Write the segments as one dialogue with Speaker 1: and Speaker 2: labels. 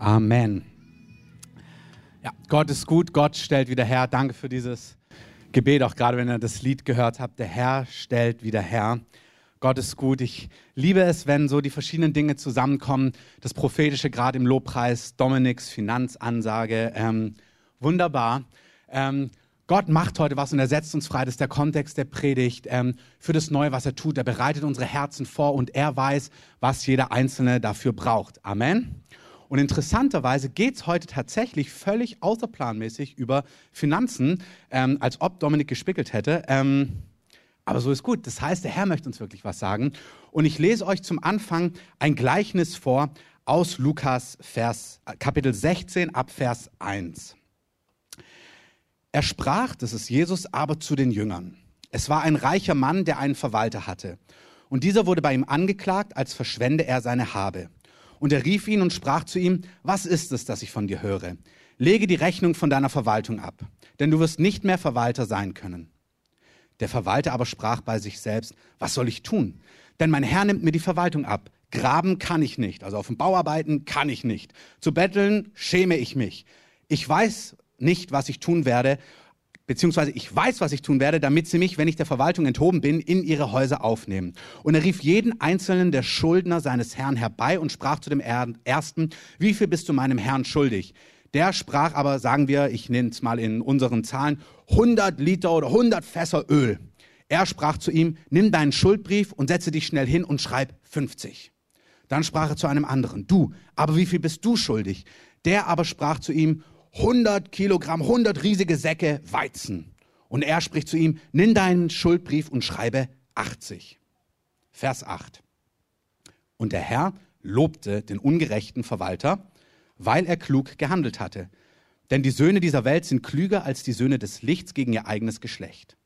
Speaker 1: Amen. Ja, Gott ist gut, Gott stellt wieder her. Danke für dieses Gebet, auch gerade wenn ihr das Lied gehört habt. Der Herr stellt wieder her. Gott ist gut. Ich liebe es, wenn so die verschiedenen Dinge zusammenkommen. Das Prophetische gerade im Lobpreis, Dominiks Finanzansage. Ähm, wunderbar. Ähm, Gott macht heute was und er setzt uns frei. Das ist der Kontext der Predigt ähm, für das Neue, was er tut. Er bereitet unsere Herzen vor und er weiß, was jeder Einzelne dafür braucht. Amen. Und interessanterweise geht es heute tatsächlich völlig außerplanmäßig über Finanzen, ähm, als ob Dominik gespickelt hätte. Ähm, aber so ist gut. Das heißt, der Herr möchte uns wirklich was sagen. Und ich lese euch zum Anfang ein Gleichnis vor aus Lukas Vers, Kapitel 16 ab Vers 1. Er sprach, das ist Jesus, aber zu den Jüngern. Es war ein reicher Mann, der einen Verwalter hatte. Und dieser wurde bei ihm angeklagt, als verschwende er seine Habe. Und er rief ihn und sprach zu ihm, was ist es, das ich von dir höre? Lege die Rechnung von deiner Verwaltung ab, denn du wirst nicht mehr Verwalter sein können. Der Verwalter aber sprach bei sich selbst, was soll ich tun? Denn mein Herr nimmt mir die Verwaltung ab. Graben kann ich nicht, also auf dem Bau arbeiten kann ich nicht. Zu betteln schäme ich mich. Ich weiß nicht, was ich tun werde, beziehungsweise ich weiß, was ich tun werde, damit sie mich, wenn ich der Verwaltung enthoben bin, in ihre Häuser aufnehmen. Und er rief jeden einzelnen der Schuldner seines Herrn herbei und sprach zu dem Ersten, wie viel bist du meinem Herrn schuldig? Der sprach aber, sagen wir, ich nenne es mal in unseren Zahlen, 100 Liter oder 100 Fässer Öl. Er sprach zu ihm, nimm deinen Schuldbrief und setze dich schnell hin und schreib 50. Dann sprach er zu einem anderen, du, aber wie viel bist du schuldig? Der aber sprach zu ihm, 100 Kilogramm, 100 riesige Säcke Weizen. Und er spricht zu ihm, nimm deinen Schuldbrief und schreibe 80. Vers 8. Und der Herr lobte den ungerechten Verwalter, weil er klug gehandelt hatte. Denn die Söhne dieser Welt sind klüger als die Söhne des Lichts gegen ihr eigenes Geschlecht.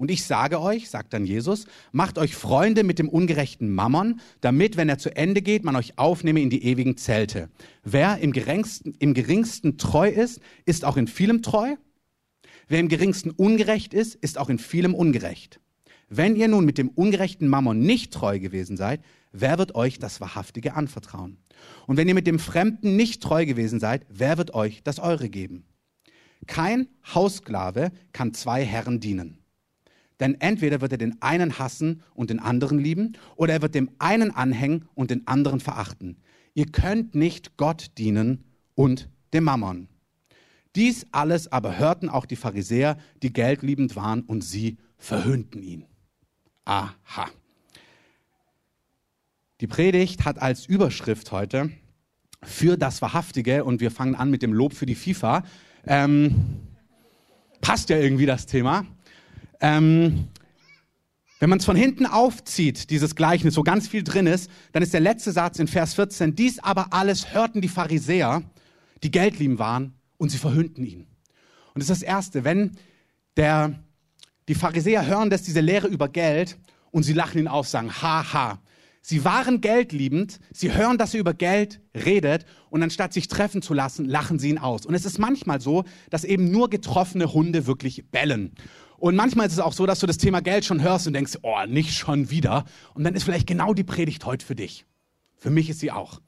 Speaker 1: Und ich sage euch, sagt dann Jesus, macht euch Freunde mit dem ungerechten Mammon, damit, wenn er zu Ende geht, man euch aufnehme in die ewigen Zelte. Wer im geringsten, im geringsten treu ist, ist auch in vielem treu. Wer im geringsten ungerecht ist, ist auch in vielem ungerecht. Wenn ihr nun mit dem ungerechten Mammon nicht treu gewesen seid, wer wird euch das Wahrhaftige anvertrauen? Und wenn ihr mit dem Fremden nicht treu gewesen seid, wer wird euch das Eure geben? Kein Haussklave kann zwei Herren dienen. Denn entweder wird er den einen hassen und den anderen lieben, oder er wird dem einen anhängen und den anderen verachten. Ihr könnt nicht Gott dienen und dem Mammon. Dies alles aber hörten auch die Pharisäer, die geldliebend waren, und sie verhöhnten ihn. Aha. Die Predigt hat als Überschrift heute für das Wahrhaftige und wir fangen an mit dem Lob für die FIFA. Ähm, passt ja irgendwie das Thema. Ähm, wenn man es von hinten aufzieht, dieses Gleichnis, wo ganz viel drin ist, dann ist der letzte Satz in Vers 14, dies aber alles hörten die Pharisäer, die geldlieben waren, und sie verhöhnten ihn. Und das ist das Erste, wenn der, die Pharisäer hören, dass diese Lehre über Geld und sie lachen ihn auf, sagen, haha. Sie waren geldliebend, sie hören, dass er über Geld redet und anstatt sich treffen zu lassen, lachen sie ihn aus. Und es ist manchmal so, dass eben nur getroffene Hunde wirklich bellen. Und manchmal ist es auch so, dass du das Thema Geld schon hörst und denkst, oh, nicht schon wieder. Und dann ist vielleicht genau die Predigt heute für dich. Für mich ist sie auch.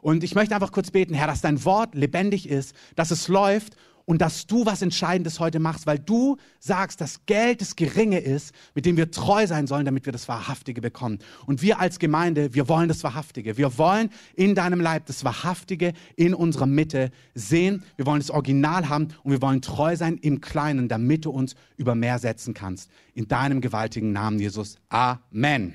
Speaker 1: Und ich möchte einfach kurz beten, Herr, dass dein Wort lebendig ist, dass es läuft und dass du was Entscheidendes heute machst, weil du sagst, dass Geld das Geringe ist, mit dem wir treu sein sollen, damit wir das Wahrhaftige bekommen. Und wir als Gemeinde, wir wollen das Wahrhaftige. Wir wollen in deinem Leib das Wahrhaftige in unserer Mitte sehen. Wir wollen das Original haben und wir wollen treu sein im Kleinen, damit du uns über mehr setzen kannst. In deinem gewaltigen Namen, Jesus. Amen.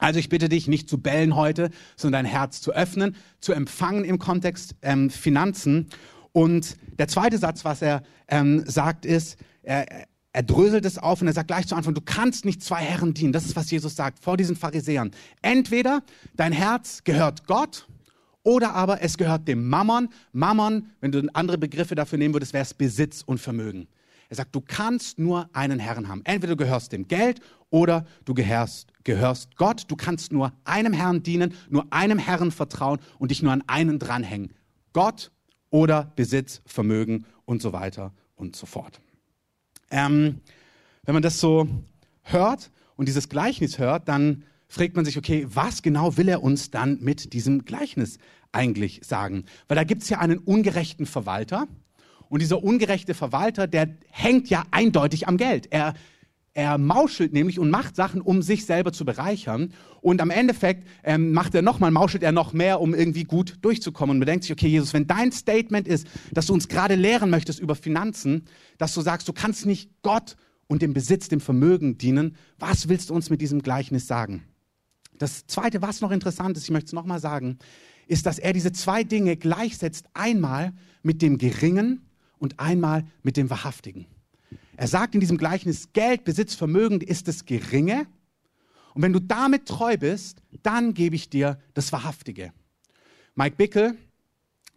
Speaker 1: Also ich bitte dich, nicht zu bellen heute, sondern dein Herz zu öffnen, zu empfangen im Kontext ähm, Finanzen und der zweite Satz, was er ähm, sagt, ist, er, er dröselt es auf und er sagt gleich zu Anfang, du kannst nicht zwei Herren dienen. Das ist, was Jesus sagt vor diesen Pharisäern. Entweder dein Herz gehört Gott oder aber es gehört dem Mammon. Mammon, wenn du andere Begriffe dafür nehmen würdest, wäre es Besitz und Vermögen. Er sagt, du kannst nur einen Herrn haben. Entweder du gehörst dem Geld oder du gehörst, gehörst Gott. Du kannst nur einem Herrn dienen, nur einem Herrn vertrauen und dich nur an einen dranhängen. Gott oder Besitz, Vermögen und so weiter und so fort. Ähm, wenn man das so hört und dieses Gleichnis hört, dann fragt man sich, okay, was genau will er uns dann mit diesem Gleichnis eigentlich sagen? Weil da gibt es ja einen ungerechten Verwalter. Und dieser ungerechte Verwalter, der hängt ja eindeutig am Geld. Er, er mauschelt nämlich und macht Sachen, um sich selber zu bereichern. Und am Endeffekt ähm, macht er nochmal, mauschelt er noch mehr, um irgendwie gut durchzukommen. Und man denkt sich, okay, Jesus, wenn dein Statement ist, dass du uns gerade lehren möchtest über Finanzen, dass du sagst, du kannst nicht Gott und dem Besitz, dem Vermögen dienen, was willst du uns mit diesem Gleichnis sagen? Das Zweite, was noch interessant ist, ich möchte es nochmal sagen, ist, dass er diese zwei Dinge gleichsetzt, einmal mit dem Geringen und einmal mit dem Wahrhaftigen. Er sagt in diesem Gleichnis, Geld, Besitz, Vermögen ist das Geringe. Und wenn du damit treu bist, dann gebe ich dir das Wahrhaftige. Mike Bickel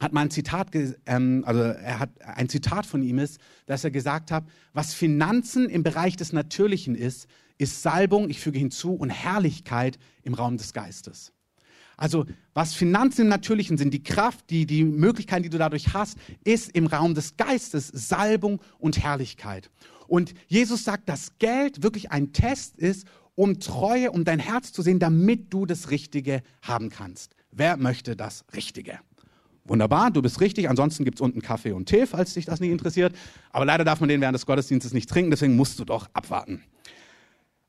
Speaker 1: hat mal ein Zitat, ähm, also er hat ein Zitat von ihm ist, dass er gesagt hat, was Finanzen im Bereich des Natürlichen ist, ist Salbung, ich füge hinzu, und Herrlichkeit im Raum des Geistes. Also was Finanzen im Natürlichen sind, die Kraft, die, die Möglichkeiten, die du dadurch hast, ist im Raum des Geistes Salbung und Herrlichkeit. Und Jesus sagt, dass Geld wirklich ein Test ist, um Treue, um dein Herz zu sehen, damit du das Richtige haben kannst. Wer möchte das Richtige? Wunderbar, du bist richtig. Ansonsten gibt es unten Kaffee und Tee, falls dich das nicht interessiert. Aber leider darf man den während des Gottesdienstes nicht trinken, deswegen musst du doch abwarten.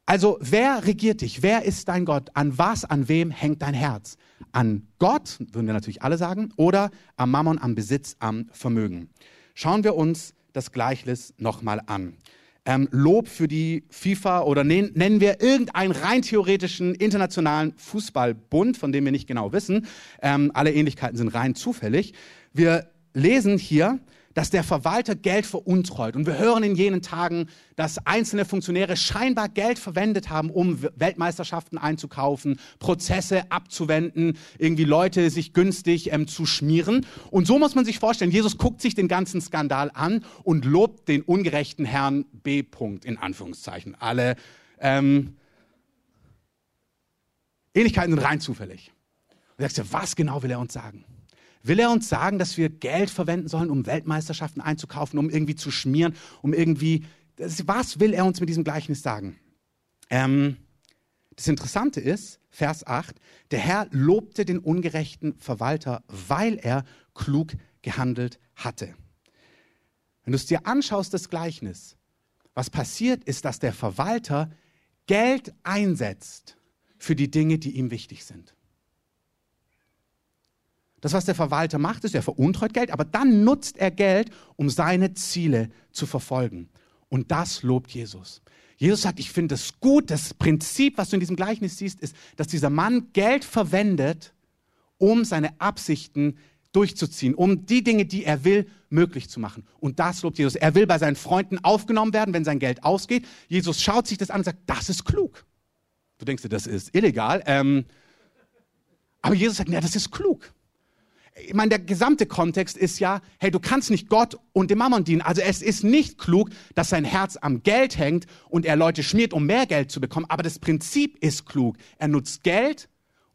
Speaker 1: Also, wer regiert dich? Wer ist dein Gott? An was, an wem hängt dein Herz? An Gott, würden wir natürlich alle sagen, oder am Mammon, am Besitz, am Vermögen. Schauen wir uns das Gleichnis nochmal an. Ähm, Lob für die FIFA oder nennen wir irgendeinen rein theoretischen internationalen Fußballbund, von dem wir nicht genau wissen. Ähm, alle Ähnlichkeiten sind rein zufällig. Wir lesen hier, dass der Verwalter Geld veruntreut. Und wir hören in jenen Tagen, dass einzelne Funktionäre scheinbar Geld verwendet haben, um Weltmeisterschaften einzukaufen, Prozesse abzuwenden, irgendwie Leute sich günstig ähm, zu schmieren. Und so muss man sich vorstellen, Jesus guckt sich den ganzen Skandal an und lobt den ungerechten Herrn B. -Punkt, in Anführungszeichen. Alle ähm, Ähnlichkeiten sind rein zufällig. Und du sagst ja, was genau will er uns sagen? Will er uns sagen, dass wir Geld verwenden sollen, um Weltmeisterschaften einzukaufen, um irgendwie zu schmieren, um irgendwie. Was will er uns mit diesem Gleichnis sagen? Ähm, das Interessante ist, Vers 8, der Herr lobte den ungerechten Verwalter, weil er klug gehandelt hatte. Wenn du es dir anschaust, das Gleichnis, was passiert ist, dass der Verwalter Geld einsetzt für die Dinge, die ihm wichtig sind. Das, was der Verwalter macht, ist, er veruntreut Geld, aber dann nutzt er Geld, um seine Ziele zu verfolgen. Und das lobt Jesus. Jesus sagt, ich finde es gut, das Prinzip, was du in diesem Gleichnis siehst, ist, dass dieser Mann Geld verwendet, um seine Absichten durchzuziehen, um die Dinge, die er will, möglich zu machen. Und das lobt Jesus. Er will bei seinen Freunden aufgenommen werden, wenn sein Geld ausgeht. Jesus schaut sich das an und sagt, das ist klug. Du denkst dir, das ist illegal. Ähm, aber Jesus sagt, ja, das ist klug ich meine, der gesamte Kontext ist ja, hey, du kannst nicht Gott und dem Mammon dienen. Also es ist nicht klug, dass sein Herz am Geld hängt und er Leute schmiert, um mehr Geld zu bekommen. Aber das Prinzip ist klug. Er nutzt Geld,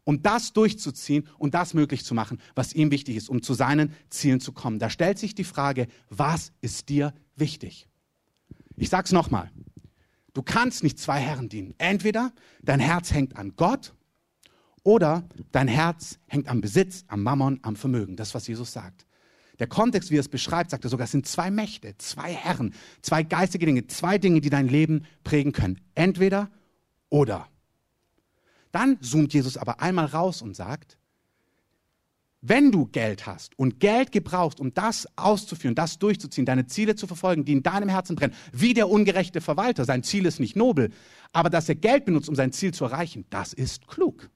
Speaker 1: um das durchzuziehen und das möglich zu machen, was ihm wichtig ist, um zu seinen Zielen zu kommen. Da stellt sich die Frage, was ist dir wichtig? Ich sag's nochmal. Du kannst nicht zwei Herren dienen. Entweder dein Herz hängt an Gott oder dein Herz hängt am Besitz, am Mammon, am Vermögen. Das, was Jesus sagt. Der Kontext, wie er es beschreibt, sagt er sogar, es sind zwei Mächte, zwei Herren, zwei geistige Dinge, zwei Dinge, die dein Leben prägen können. Entweder oder. Dann zoomt Jesus aber einmal raus und sagt, wenn du Geld hast und Geld gebrauchst, um das auszuführen, das durchzuziehen, deine Ziele zu verfolgen, die in deinem Herzen brennen, wie der ungerechte Verwalter, sein Ziel ist nicht nobel, aber dass er Geld benutzt, um sein Ziel zu erreichen, das ist klug.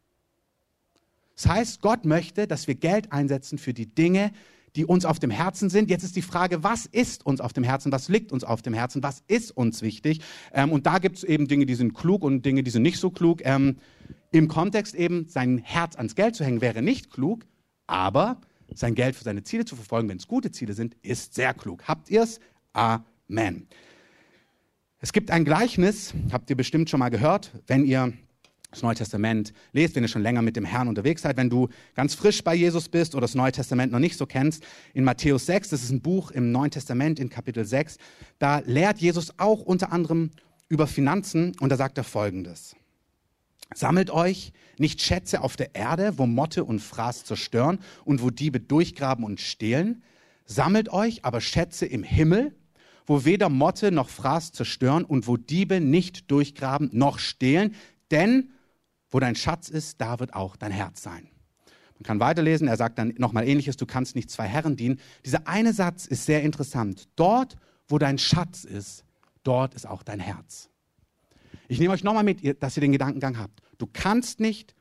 Speaker 1: Das heißt, Gott möchte, dass wir Geld einsetzen für die Dinge, die uns auf dem Herzen sind. Jetzt ist die Frage, was ist uns auf dem Herzen? Was liegt uns auf dem Herzen? Was ist uns wichtig? Ähm, und da gibt es eben Dinge, die sind klug und Dinge, die sind nicht so klug. Ähm, Im Kontext eben, sein Herz ans Geld zu hängen, wäre nicht klug, aber sein Geld für seine Ziele zu verfolgen, wenn es gute Ziele sind, ist sehr klug. Habt ihr es? Amen. Es gibt ein Gleichnis, habt ihr bestimmt schon mal gehört, wenn ihr das Neue Testament lest, wenn ihr schon länger mit dem Herrn unterwegs seid, wenn du ganz frisch bei Jesus bist oder das Neue Testament noch nicht so kennst, in Matthäus 6, das ist ein Buch im Neuen Testament in Kapitel 6, da lehrt Jesus auch unter anderem über Finanzen und da sagt er folgendes. Sammelt euch nicht Schätze auf der Erde, wo Motte und Fraß zerstören und wo Diebe durchgraben und stehlen. Sammelt euch aber Schätze im Himmel, wo weder Motte noch Fraß zerstören und wo Diebe nicht durchgraben noch stehlen. Denn wo dein Schatz ist, da wird auch dein Herz sein. Man kann weiterlesen, er sagt dann nochmal ähnliches, du kannst nicht zwei Herren dienen. Dieser eine Satz ist sehr interessant. Dort, wo dein Schatz ist, dort ist auch dein Herz. Ich nehme euch nochmal mit, dass ihr den Gedankengang habt. Du kannst nicht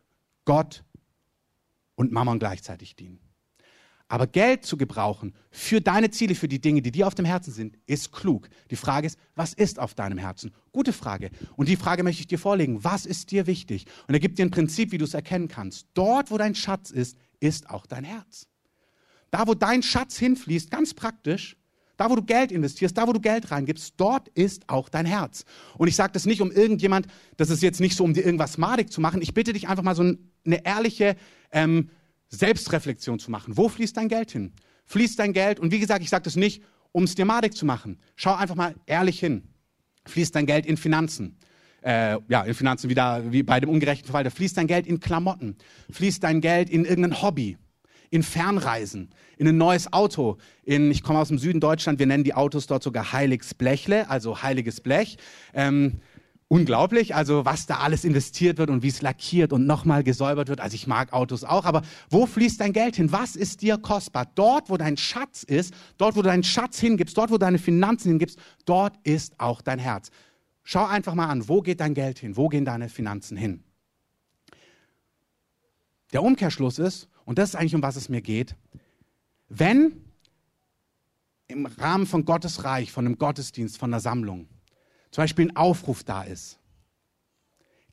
Speaker 1: Gott und Mammon gleichzeitig dienen. Aber Geld zu gebrauchen für deine Ziele, für die Dinge, die dir auf dem Herzen sind, ist klug. Die Frage ist, was ist auf deinem Herzen? Gute Frage. Und die Frage möchte ich dir vorlegen. Was ist dir wichtig? Und er gibt dir ein Prinzip, wie du es erkennen kannst. Dort, wo dein Schatz ist, ist auch dein Herz. Da, wo dein Schatz hinfließt, ganz praktisch, da, wo du Geld investierst, da, wo du Geld reingibst, dort ist auch dein Herz. Und ich sage das nicht, um irgendjemand, das ist jetzt nicht so, um dir irgendwas madig zu machen. Ich bitte dich einfach mal so eine ehrliche ähm, Selbstreflexion zu machen. Wo fließt dein Geld hin? Fließt dein Geld, und wie gesagt, ich sage das nicht, um es dir madig zu machen. Schau einfach mal ehrlich hin. Fließt dein Geld in Finanzen? Äh, ja, in Finanzen wieder wie bei dem ungerechten. Da fließt dein Geld in Klamotten. Fließt dein Geld in irgendein Hobby in Fernreisen, in ein neues Auto. In, ich komme aus dem Süden Deutschland, wir nennen die Autos dort sogar Heiliges Blechle, also heiliges Blech. Ähm, unglaublich, also was da alles investiert wird und wie es lackiert und nochmal gesäubert wird. Also ich mag Autos auch, aber wo fließt dein Geld hin? Was ist dir kostbar? Dort, wo dein Schatz ist, dort, wo du deinen Schatz hingibst, dort, wo deine Finanzen hingibst, dort ist auch dein Herz. Schau einfach mal an, wo geht dein Geld hin? Wo gehen deine Finanzen hin? Der Umkehrschluss ist, und das ist eigentlich, um was es mir geht. Wenn im Rahmen von Gottes Reich, von einem Gottesdienst, von einer Sammlung, zum Beispiel ein Aufruf da ist,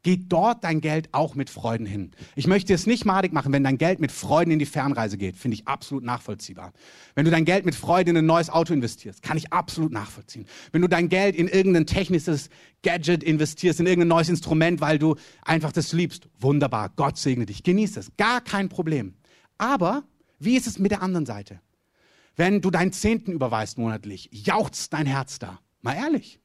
Speaker 1: geht dort dein Geld auch mit Freuden hin. Ich möchte es nicht madig machen, wenn dein Geld mit Freuden in die Fernreise geht, finde ich absolut nachvollziehbar. Wenn du dein Geld mit Freude in ein neues Auto investierst, kann ich absolut nachvollziehen. Wenn du dein Geld in irgendein technisches Gadget investierst, in irgendein neues Instrument, weil du einfach das liebst, wunderbar, Gott segne dich, genieß es, gar kein Problem. Aber wie ist es mit der anderen Seite? Wenn du deinen Zehnten überweist monatlich, jauchzt dein Herz da. Mal ehrlich.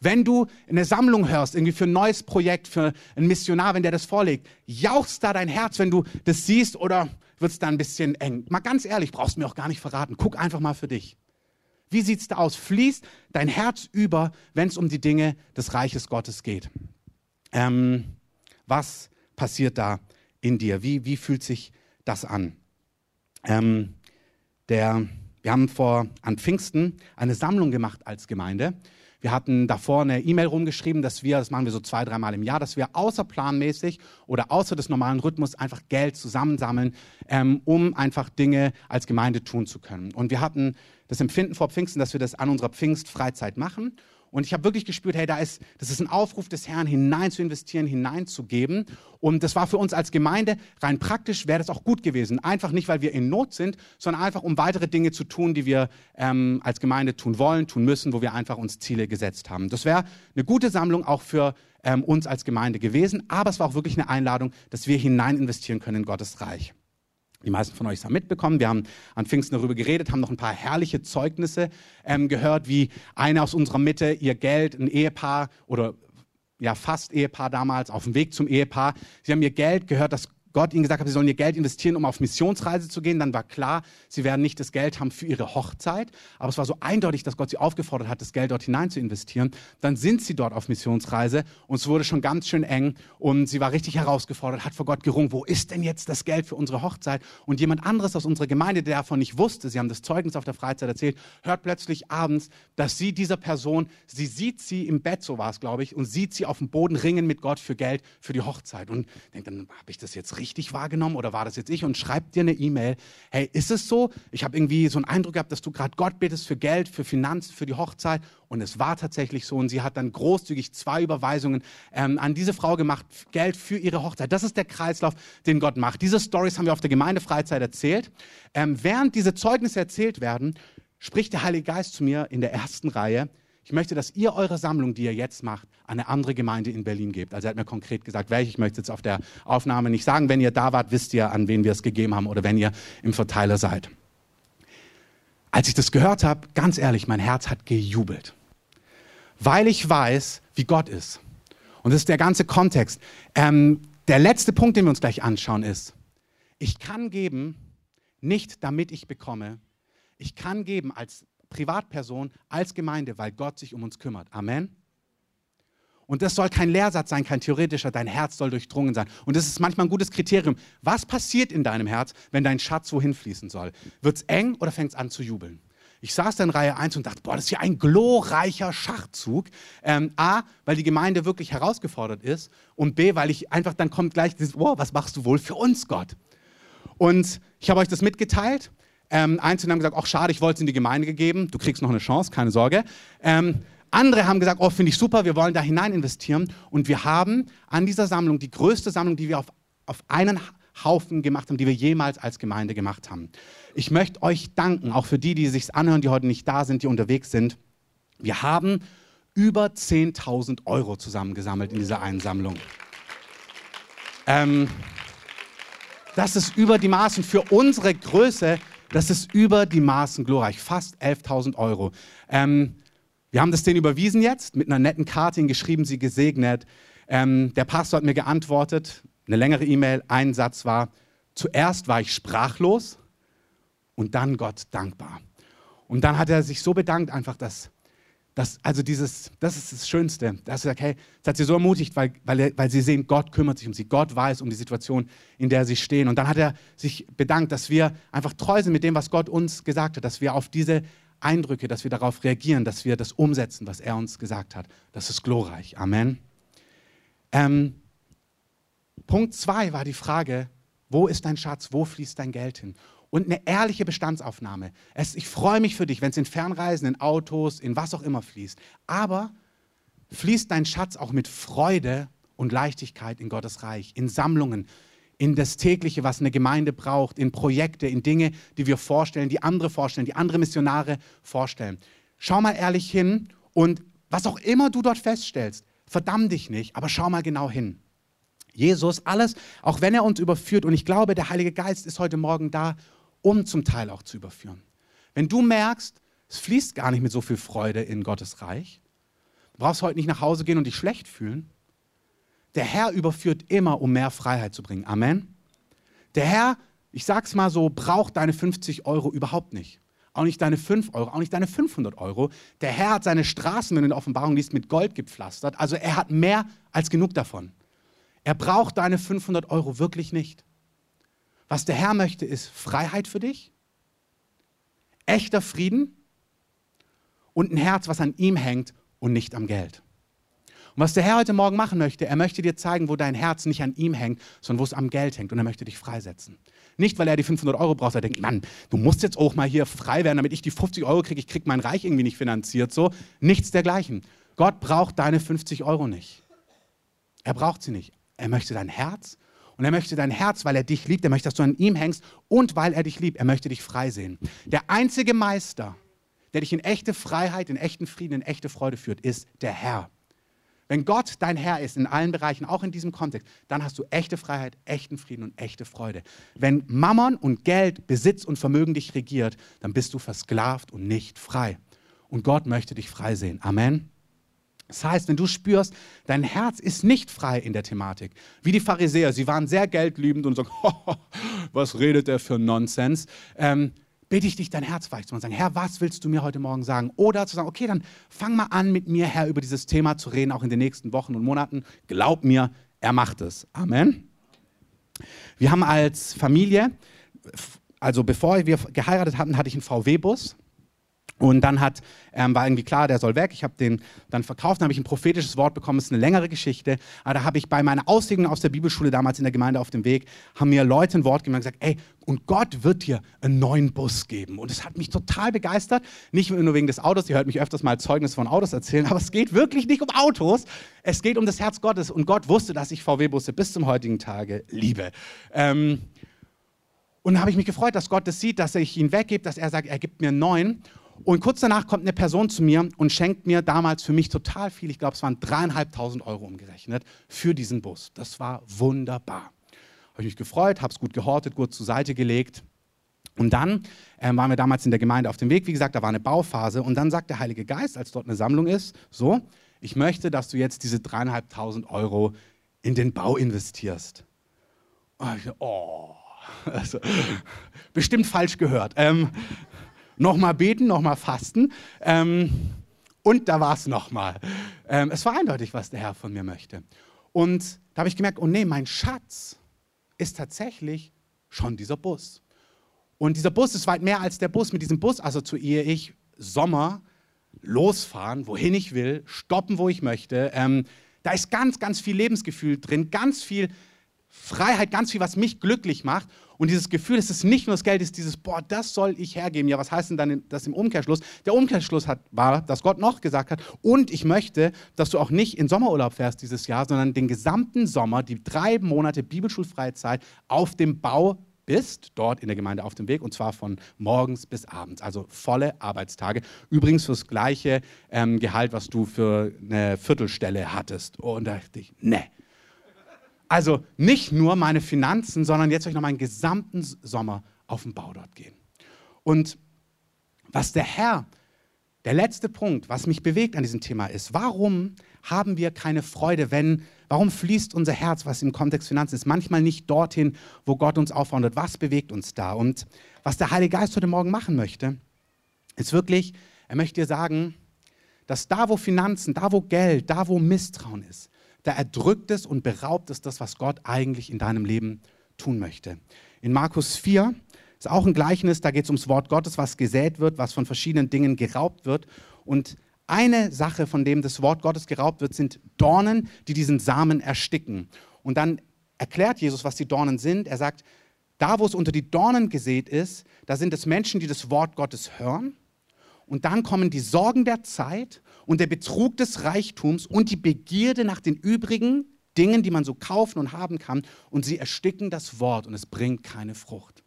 Speaker 1: Wenn du eine Sammlung hörst, irgendwie für ein neues Projekt, für einen Missionar, wenn der das vorlegt, jauchzt da dein Herz, wenn du das siehst oder wird es da ein bisschen eng? Mal ganz ehrlich, brauchst du mir auch gar nicht verraten. Guck einfach mal für dich. Wie sieht es da aus? Fließt dein Herz über, wenn es um die Dinge des Reiches Gottes geht? Ähm, was passiert da in dir? Wie, wie fühlt sich das an. Ähm, der, wir haben vor an Pfingsten eine Sammlung gemacht als Gemeinde. Wir hatten davor eine E-Mail rumgeschrieben, dass wir, das machen wir so zwei, dreimal im Jahr, dass wir außerplanmäßig oder außer des normalen Rhythmus einfach Geld zusammensammeln, ähm, um einfach Dinge als Gemeinde tun zu können. Und wir hatten das Empfinden vor Pfingsten, dass wir das an unserer Pfingstfreizeit machen. Und ich habe wirklich gespürt, hey, da ist, das ist ein Aufruf des Herrn, hinein zu investieren, hineinzugeben. Und das war für uns als Gemeinde rein praktisch, wäre das auch gut gewesen. Einfach nicht, weil wir in Not sind, sondern einfach, um weitere Dinge zu tun, die wir ähm, als Gemeinde tun wollen, tun müssen, wo wir einfach uns Ziele gesetzt haben. Das wäre eine gute Sammlung auch für ähm, uns als Gemeinde gewesen. Aber es war auch wirklich eine Einladung, dass wir hinein investieren können in Gottes Reich. Die meisten von euch haben mitbekommen. Wir haben an Pfingsten darüber geredet, haben noch ein paar herrliche Zeugnisse ähm, gehört, wie eine aus unserer Mitte ihr Geld, ein Ehepaar oder ja fast Ehepaar damals, auf dem Weg zum Ehepaar. Sie haben ihr Geld gehört, das Gott ihnen gesagt hat, sie sollen ihr Geld investieren, um auf Missionsreise zu gehen, dann war klar, sie werden nicht das Geld haben für ihre Hochzeit. Aber es war so eindeutig, dass Gott sie aufgefordert hat, das Geld dort hinein zu investieren. Dann sind sie dort auf Missionsreise und es wurde schon ganz schön eng und sie war richtig herausgefordert, hat vor Gott gerungen, wo ist denn jetzt das Geld für unsere Hochzeit? Und jemand anderes aus unserer Gemeinde, der davon nicht wusste, sie haben das Zeugnis auf der Freizeit erzählt, hört plötzlich abends, dass sie dieser Person, sie sieht sie im Bett, so war es, glaube ich, und sieht sie auf dem Boden ringen mit Gott für Geld für die Hochzeit. Und denkt dann, habe ich das jetzt richtig wahrgenommen oder war das jetzt ich? Und schreibt dir eine E-Mail. Hey, ist es so? Ich habe irgendwie so einen Eindruck gehabt, dass du gerade Gott betest für Geld, für Finanzen, für die Hochzeit. Und es war tatsächlich so. Und sie hat dann großzügig zwei Überweisungen ähm, an diese Frau gemacht, Geld für ihre Hochzeit. Das ist der Kreislauf, den Gott macht. Diese Stories haben wir auf der Gemeindefreizeit erzählt. Ähm, während diese Zeugnisse erzählt werden, spricht der Heilige Geist zu mir in der ersten Reihe ich möchte, dass ihr eure Sammlung, die ihr jetzt macht, an eine andere Gemeinde in Berlin gebt. Also er hat mir konkret gesagt, welche. Ich möchte jetzt auf der Aufnahme nicht sagen. Wenn ihr da wart, wisst ihr, an wen wir es gegeben haben oder wenn ihr im Verteiler seid. Als ich das gehört habe, ganz ehrlich, mein Herz hat gejubelt. Weil ich weiß, wie Gott ist. Und das ist der ganze Kontext. Ähm, der letzte Punkt, den wir uns gleich anschauen, ist, ich kann geben, nicht damit ich bekomme. Ich kann geben als Privatperson, als Gemeinde, weil Gott sich um uns kümmert. Amen. Und das soll kein Lehrsatz sein, kein theoretischer. Dein Herz soll durchdrungen sein. Und das ist manchmal ein gutes Kriterium. Was passiert in deinem Herz, wenn dein Schatz wohin fließen soll? Wird es eng oder fängt es an zu jubeln? Ich saß da in Reihe 1 und dachte, boah, das ist ja ein glorreicher Schachzug. Ähm, A, weil die Gemeinde wirklich herausgefordert ist. Und B, weil ich einfach, dann kommt gleich dieses, wow, was machst du wohl für uns, Gott? Und ich habe euch das mitgeteilt. Ähm, Einzelne haben gesagt, ach schade, ich wollte es in die Gemeinde gegeben. Du kriegst noch eine Chance, keine Sorge. Ähm, andere haben gesagt, oh, finde ich super, wir wollen da hinein investieren. Und wir haben an dieser Sammlung, die größte Sammlung, die wir auf, auf einen Haufen gemacht haben, die wir jemals als Gemeinde gemacht haben. Ich möchte euch danken, auch für die, die sich anhören, die heute nicht da sind, die unterwegs sind. Wir haben über 10.000 Euro zusammengesammelt in dieser Einsammlung. Ähm, das ist über die Maßen für unsere Größe, das ist über die Maßen glorreich, fast 11.000 Euro. Ähm, wir haben das denen überwiesen jetzt, mit einer netten Karte geschrieben, sie gesegnet. Ähm, der Pastor hat mir geantwortet, eine längere E-Mail, ein Satz war, zuerst war ich sprachlos und dann Gott dankbar. Und dann hat er sich so bedankt, einfach, dass, dass also dieses, das ist das Schönste, dass er sagt, hey, das hat sie so ermutigt, weil, weil, weil sie sehen, Gott kümmert sich um sie, Gott weiß um die Situation, in der sie stehen. Und dann hat er sich bedankt, dass wir einfach treu sind mit dem, was Gott uns gesagt hat, dass wir auf diese Eindrücke, dass wir darauf reagieren, dass wir das umsetzen, was er uns gesagt hat. Das ist glorreich. Amen. Ähm, Punkt zwei war die Frage, wo ist dein Schatz, wo fließt dein Geld hin? Und eine ehrliche Bestandsaufnahme. Es, ich freue mich für dich, wenn es in Fernreisen, in Autos, in was auch immer fließt. Aber fließt dein Schatz auch mit Freude und Leichtigkeit in Gottes Reich, in Sammlungen, in das tägliche, was eine Gemeinde braucht, in Projekte, in Dinge, die wir vorstellen, die andere vorstellen, die andere Missionare vorstellen. Schau mal ehrlich hin und was auch immer du dort feststellst, verdamm dich nicht, aber schau mal genau hin. Jesus, alles, auch wenn er uns überführt, und ich glaube, der Heilige Geist ist heute Morgen da, um zum Teil auch zu überführen. Wenn du merkst, es fließt gar nicht mit so viel Freude in Gottes Reich, du brauchst heute nicht nach Hause gehen und dich schlecht fühlen, der Herr überführt immer, um mehr Freiheit zu bringen. Amen. Der Herr, ich sag's mal so, braucht deine 50 Euro überhaupt nicht. Auch nicht deine 5 Euro, auch nicht deine 500 Euro. Der Herr hat seine Straßen, wenn du in der Offenbarung liest, mit Gold gepflastert. Also er hat mehr als genug davon. Er braucht deine 500 Euro wirklich nicht. Was der Herr möchte, ist Freiheit für dich, echter Frieden und ein Herz, was an ihm hängt und nicht am Geld. Und was der Herr heute Morgen machen möchte, er möchte dir zeigen, wo dein Herz nicht an ihm hängt, sondern wo es am Geld hängt. Und er möchte dich freisetzen. Nicht, weil er die 500 Euro braucht, er denkt, Mann, du musst jetzt auch mal hier frei werden, damit ich die 50 Euro kriege. Ich kriege mein Reich irgendwie nicht finanziert. So, nichts dergleichen. Gott braucht deine 50 Euro nicht. Er braucht sie nicht. Er möchte dein Herz und er möchte dein Herz, weil er dich liebt. Er möchte, dass du an ihm hängst und weil er dich liebt. Er möchte dich frei sehen. Der einzige Meister, der dich in echte Freiheit, in echten Frieden, in echte Freude führt, ist der Herr. Wenn Gott dein Herr ist in allen Bereichen, auch in diesem Kontext, dann hast du echte Freiheit, echten Frieden und echte Freude. Wenn Mammon und Geld, Besitz und Vermögen dich regiert, dann bist du versklavt und nicht frei. Und Gott möchte dich frei sehen. Amen. Das heißt, wenn du spürst, dein Herz ist nicht frei in der Thematik, wie die Pharisäer, sie waren sehr geldliebend und sagen, was redet der für Nonsens? Ähm, bitte ich dich, dein Herz weich zu machen. Sagen, Herr, was willst du mir heute Morgen sagen? Oder zu sagen, okay, dann fang mal an, mit mir, Herr, über dieses Thema zu reden, auch in den nächsten Wochen und Monaten. Glaub mir, er macht es. Amen. Wir haben als Familie, also bevor wir geheiratet hatten, hatte ich einen VW-Bus. Und dann hat, ähm, war irgendwie klar, der soll weg. Ich habe den dann verkauft, dann habe ich ein prophetisches Wort bekommen. Das ist eine längere Geschichte. Aber da habe ich bei meiner Auslegung aus der Bibelschule damals in der Gemeinde auf dem Weg, haben mir Leute ein Wort gegeben und gesagt, ey, und Gott wird dir einen neuen Bus geben. Und es hat mich total begeistert. Nicht nur wegen des Autos, ihr hört mich öfters mal Zeugnis von Autos erzählen, aber es geht wirklich nicht um Autos. Es geht um das Herz Gottes. Und Gott wusste, dass ich VW-Busse bis zum heutigen Tage liebe. Ähm, und da habe ich mich gefreut, dass Gott das sieht, dass ich ihn weggebe, dass er sagt, er gibt mir einen neuen. Und kurz danach kommt eine Person zu mir und schenkt mir damals für mich total viel. Ich glaube, es waren dreieinhalbtausend Euro umgerechnet für diesen Bus. Das war wunderbar. Habe ich mich gefreut, habe es gut gehortet, gut zur Seite gelegt. Und dann äh, waren wir damals in der Gemeinde auf dem Weg. Wie gesagt, da war eine Bauphase. Und dann sagt der Heilige Geist, als dort eine Sammlung ist, so, ich möchte, dass du jetzt diese dreieinhalbtausend Euro in den Bau investierst. Oh, also, bestimmt falsch gehört. Ähm, nochmal beten, nochmal fasten. Ähm, und da war es nochmal. Ähm, es war eindeutig, was der Herr von mir möchte. Und da habe ich gemerkt, oh nee, mein Schatz ist tatsächlich schon dieser Bus. Und dieser Bus ist weit mehr als der Bus. Mit diesem Bus assoziiere ich Sommer, losfahren, wohin ich will, stoppen, wo ich möchte. Ähm, da ist ganz, ganz viel Lebensgefühl drin, ganz viel Freiheit, ganz viel, was mich glücklich macht. Und dieses Gefühl, es ist nicht nur das Geld, es ist dieses, boah, das soll ich hergeben. Ja, was heißt denn dann das im Umkehrschluss? Der Umkehrschluss hat, war, dass Gott noch gesagt hat, und ich möchte, dass du auch nicht in Sommerurlaub fährst dieses Jahr, sondern den gesamten Sommer, die drei Monate bibelschulfreie Zeit auf dem Bau bist, dort in der Gemeinde auf dem Weg, und zwar von morgens bis abends, also volle Arbeitstage. Übrigens fürs gleiche ähm, Gehalt, was du für eine Viertelstelle hattest. Und da dachte ich, ne, also nicht nur meine Finanzen, sondern jetzt euch noch meinen gesamten Sommer auf den Bau dort gehen. Und was der Herr, der letzte Punkt, was mich bewegt an diesem Thema ist, warum haben wir keine Freude, wenn, warum fließt unser Herz, was im Kontext Finanzen ist, manchmal nicht dorthin, wo Gott uns auffordert? Was bewegt uns da? Und was der Heilige Geist heute Morgen machen möchte, ist wirklich, er möchte dir sagen, dass da, wo Finanzen, da, wo Geld, da, wo Misstrauen ist, da erdrückt es und beraubt es das, was Gott eigentlich in deinem Leben tun möchte. In Markus 4 ist auch ein Gleichnis, da geht es ums Wort Gottes, was gesät wird, was von verschiedenen Dingen geraubt wird. Und eine Sache, von dem das Wort Gottes geraubt wird, sind Dornen, die diesen Samen ersticken. Und dann erklärt Jesus, was die Dornen sind. Er sagt, da, wo es unter die Dornen gesät ist, da sind es Menschen, die das Wort Gottes hören. Und dann kommen die Sorgen der Zeit und der Betrug des Reichtums und die Begierde nach den übrigen Dingen, die man so kaufen und haben kann, und sie ersticken das Wort und es bringt keine Frucht.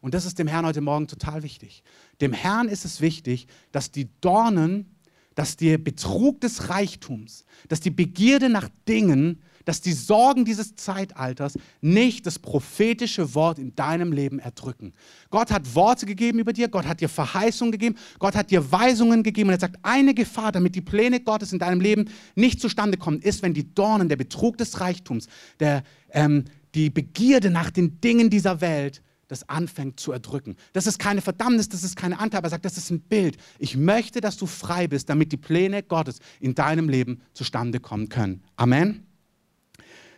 Speaker 1: Und das ist dem Herrn heute Morgen total wichtig. Dem Herrn ist es wichtig, dass die Dornen, dass der Betrug des Reichtums, dass die Begierde nach Dingen dass die Sorgen dieses Zeitalters nicht das prophetische Wort in deinem Leben erdrücken. Gott hat Worte gegeben über dir, Gott hat dir Verheißungen gegeben, Gott hat dir Weisungen gegeben und er sagt, eine Gefahr, damit die Pläne Gottes in deinem Leben nicht zustande kommen, ist, wenn die Dornen, der Betrug des Reichtums, der, ähm, die Begierde nach den Dingen dieser Welt das anfängt zu erdrücken. Das ist keine Verdammnis, das ist keine Anteil, aber er sagt, das ist ein Bild. Ich möchte, dass du frei bist, damit die Pläne Gottes in deinem Leben zustande kommen können. Amen.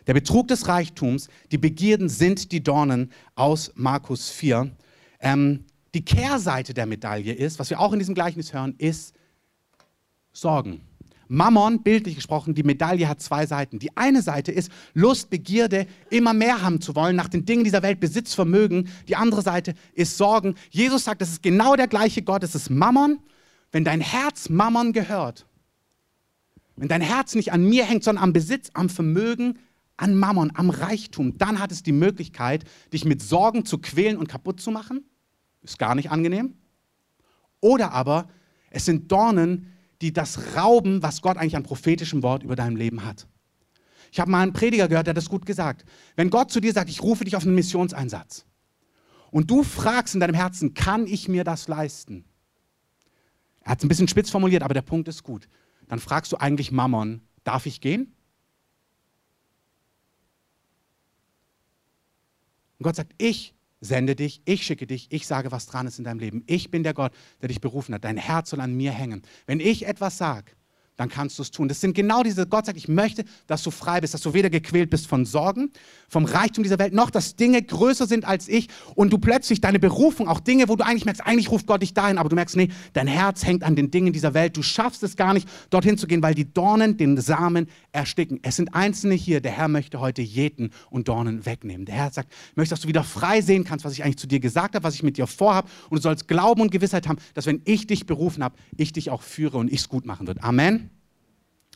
Speaker 1: Der Betrug des Reichtums, die Begierden sind die Dornen aus Markus 4. Ähm, die Kehrseite der Medaille ist, was wir auch in diesem Gleichnis hören, ist Sorgen. Mammon, bildlich gesprochen, die Medaille hat zwei Seiten. Die eine Seite ist Lust, Begierde, immer mehr haben zu wollen, nach den Dingen dieser Welt, Besitz, Vermögen. Die andere Seite ist Sorgen. Jesus sagt, das ist genau der gleiche Gott, es ist Mammon. Wenn dein Herz Mammon gehört, wenn dein Herz nicht an mir hängt, sondern am Besitz, am Vermögen, an Mammon, am Reichtum, dann hat es die Möglichkeit, dich mit Sorgen zu quälen und kaputt zu machen. Ist gar nicht angenehm. Oder aber es sind Dornen, die das rauben, was Gott eigentlich an prophetischem Wort über deinem Leben hat. Ich habe mal einen Prediger gehört, der hat das gut gesagt. Wenn Gott zu dir sagt, ich rufe dich auf einen Missionseinsatz und du fragst in deinem Herzen, kann ich mir das leisten? Er hat es ein bisschen spitz formuliert, aber der Punkt ist gut. Dann fragst du eigentlich Mammon, darf ich gehen? Und Gott sagt, ich sende dich, ich schicke dich, ich sage, was dran ist in deinem Leben. Ich bin der Gott, der dich berufen hat. Dein Herz soll an mir hängen. Wenn ich etwas sage, dann kannst du es tun. Das sind genau diese, Gott sagt, ich möchte, dass du frei bist, dass du weder gequält bist von Sorgen, vom Reichtum dieser Welt, noch dass Dinge größer sind als ich und du plötzlich deine Berufung, auch Dinge, wo du eigentlich merkst, eigentlich ruft Gott dich dahin, aber du merkst, nee, dein Herz hängt an den Dingen dieser Welt. Du schaffst es gar nicht, dorthin zu gehen, weil die Dornen den Samen ersticken. Es sind Einzelne hier, der Herr möchte heute Jäten und Dornen wegnehmen. Der Herr sagt, ich möchte, dass du wieder frei sehen kannst, was ich eigentlich zu dir gesagt habe, was ich mit dir vorhabe und du sollst Glauben und Gewissheit haben, dass wenn ich dich berufen habe, ich dich auch führe und ich es gut machen wird. Amen.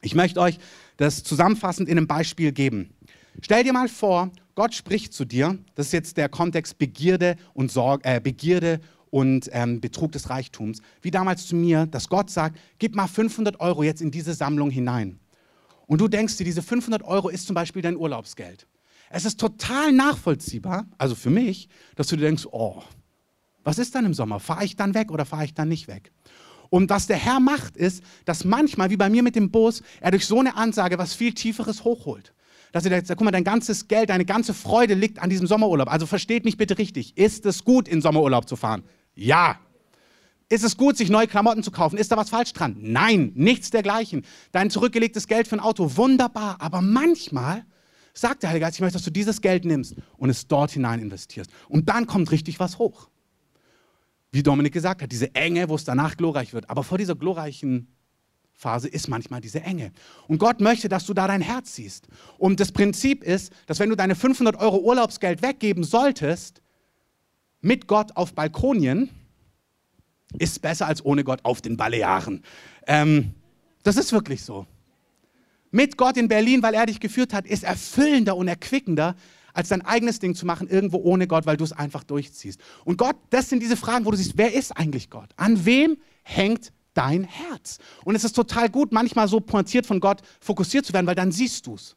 Speaker 1: Ich möchte euch das zusammenfassend in einem Beispiel geben. Stell dir mal vor, Gott spricht zu dir. Das ist jetzt der Kontext Begierde und, Sorge, äh, Begierde und ähm, Betrug des Reichtums. Wie damals zu mir, dass Gott sagt, gib mal 500 Euro jetzt in diese Sammlung hinein. Und du denkst dir, diese 500 Euro ist zum Beispiel dein Urlaubsgeld. Es ist total nachvollziehbar, also für mich, dass du dir denkst, oh, was ist dann im Sommer? Fahre ich dann weg oder fahre ich dann nicht weg? Und was der Herr macht, ist, dass manchmal, wie bei mir mit dem Bus, er durch so eine Ansage was viel Tieferes hochholt. Dass er sagt, guck mal, dein ganzes Geld, deine ganze Freude liegt an diesem Sommerurlaub. Also versteht mich bitte richtig. Ist es gut, in Sommerurlaub zu fahren? Ja. Ist es gut, sich neue Klamotten zu kaufen? Ist da was falsch dran? Nein, nichts dergleichen. Dein zurückgelegtes Geld für ein Auto, wunderbar. Aber manchmal sagt der Heilige Geist, ich möchte, dass du dieses Geld nimmst und es dort hinein investierst. Und dann kommt richtig was hoch. Wie Dominik gesagt hat, diese Enge, wo es danach glorreich wird. Aber vor dieser glorreichen Phase ist manchmal diese Enge. Und Gott möchte, dass du da dein Herz siehst. Und das Prinzip ist, dass wenn du deine 500 Euro Urlaubsgeld weggeben solltest, mit Gott auf Balkonien, ist besser als ohne Gott auf den Balearen. Ähm, das ist wirklich so mit Gott in Berlin, weil er dich geführt hat, ist erfüllender und erquickender, als dein eigenes Ding zu machen, irgendwo ohne Gott, weil du es einfach durchziehst. Und Gott, das sind diese Fragen, wo du siehst, wer ist eigentlich Gott? An wem hängt dein Herz? Und es ist total gut, manchmal so pointiert von Gott fokussiert zu werden, weil dann siehst du es.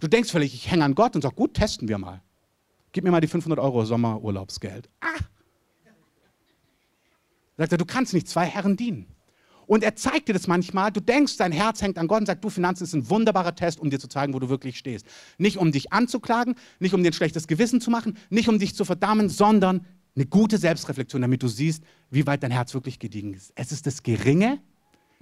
Speaker 1: Du denkst vielleicht, ich hänge an Gott und sag, gut, testen wir mal. Gib mir mal die 500 Euro Sommerurlaubsgeld. Ah! Sagt er, du kannst nicht zwei Herren dienen. Und er zeigt dir das manchmal. Du denkst, dein Herz hängt an Gott und sagt, du, Finanzen ist ein wunderbarer Test, um dir zu zeigen, wo du wirklich stehst. Nicht um dich anzuklagen, nicht um dir ein schlechtes Gewissen zu machen, nicht um dich zu verdammen, sondern eine gute Selbstreflexion, damit du siehst, wie weit dein Herz wirklich gediegen ist. Es ist das Geringe,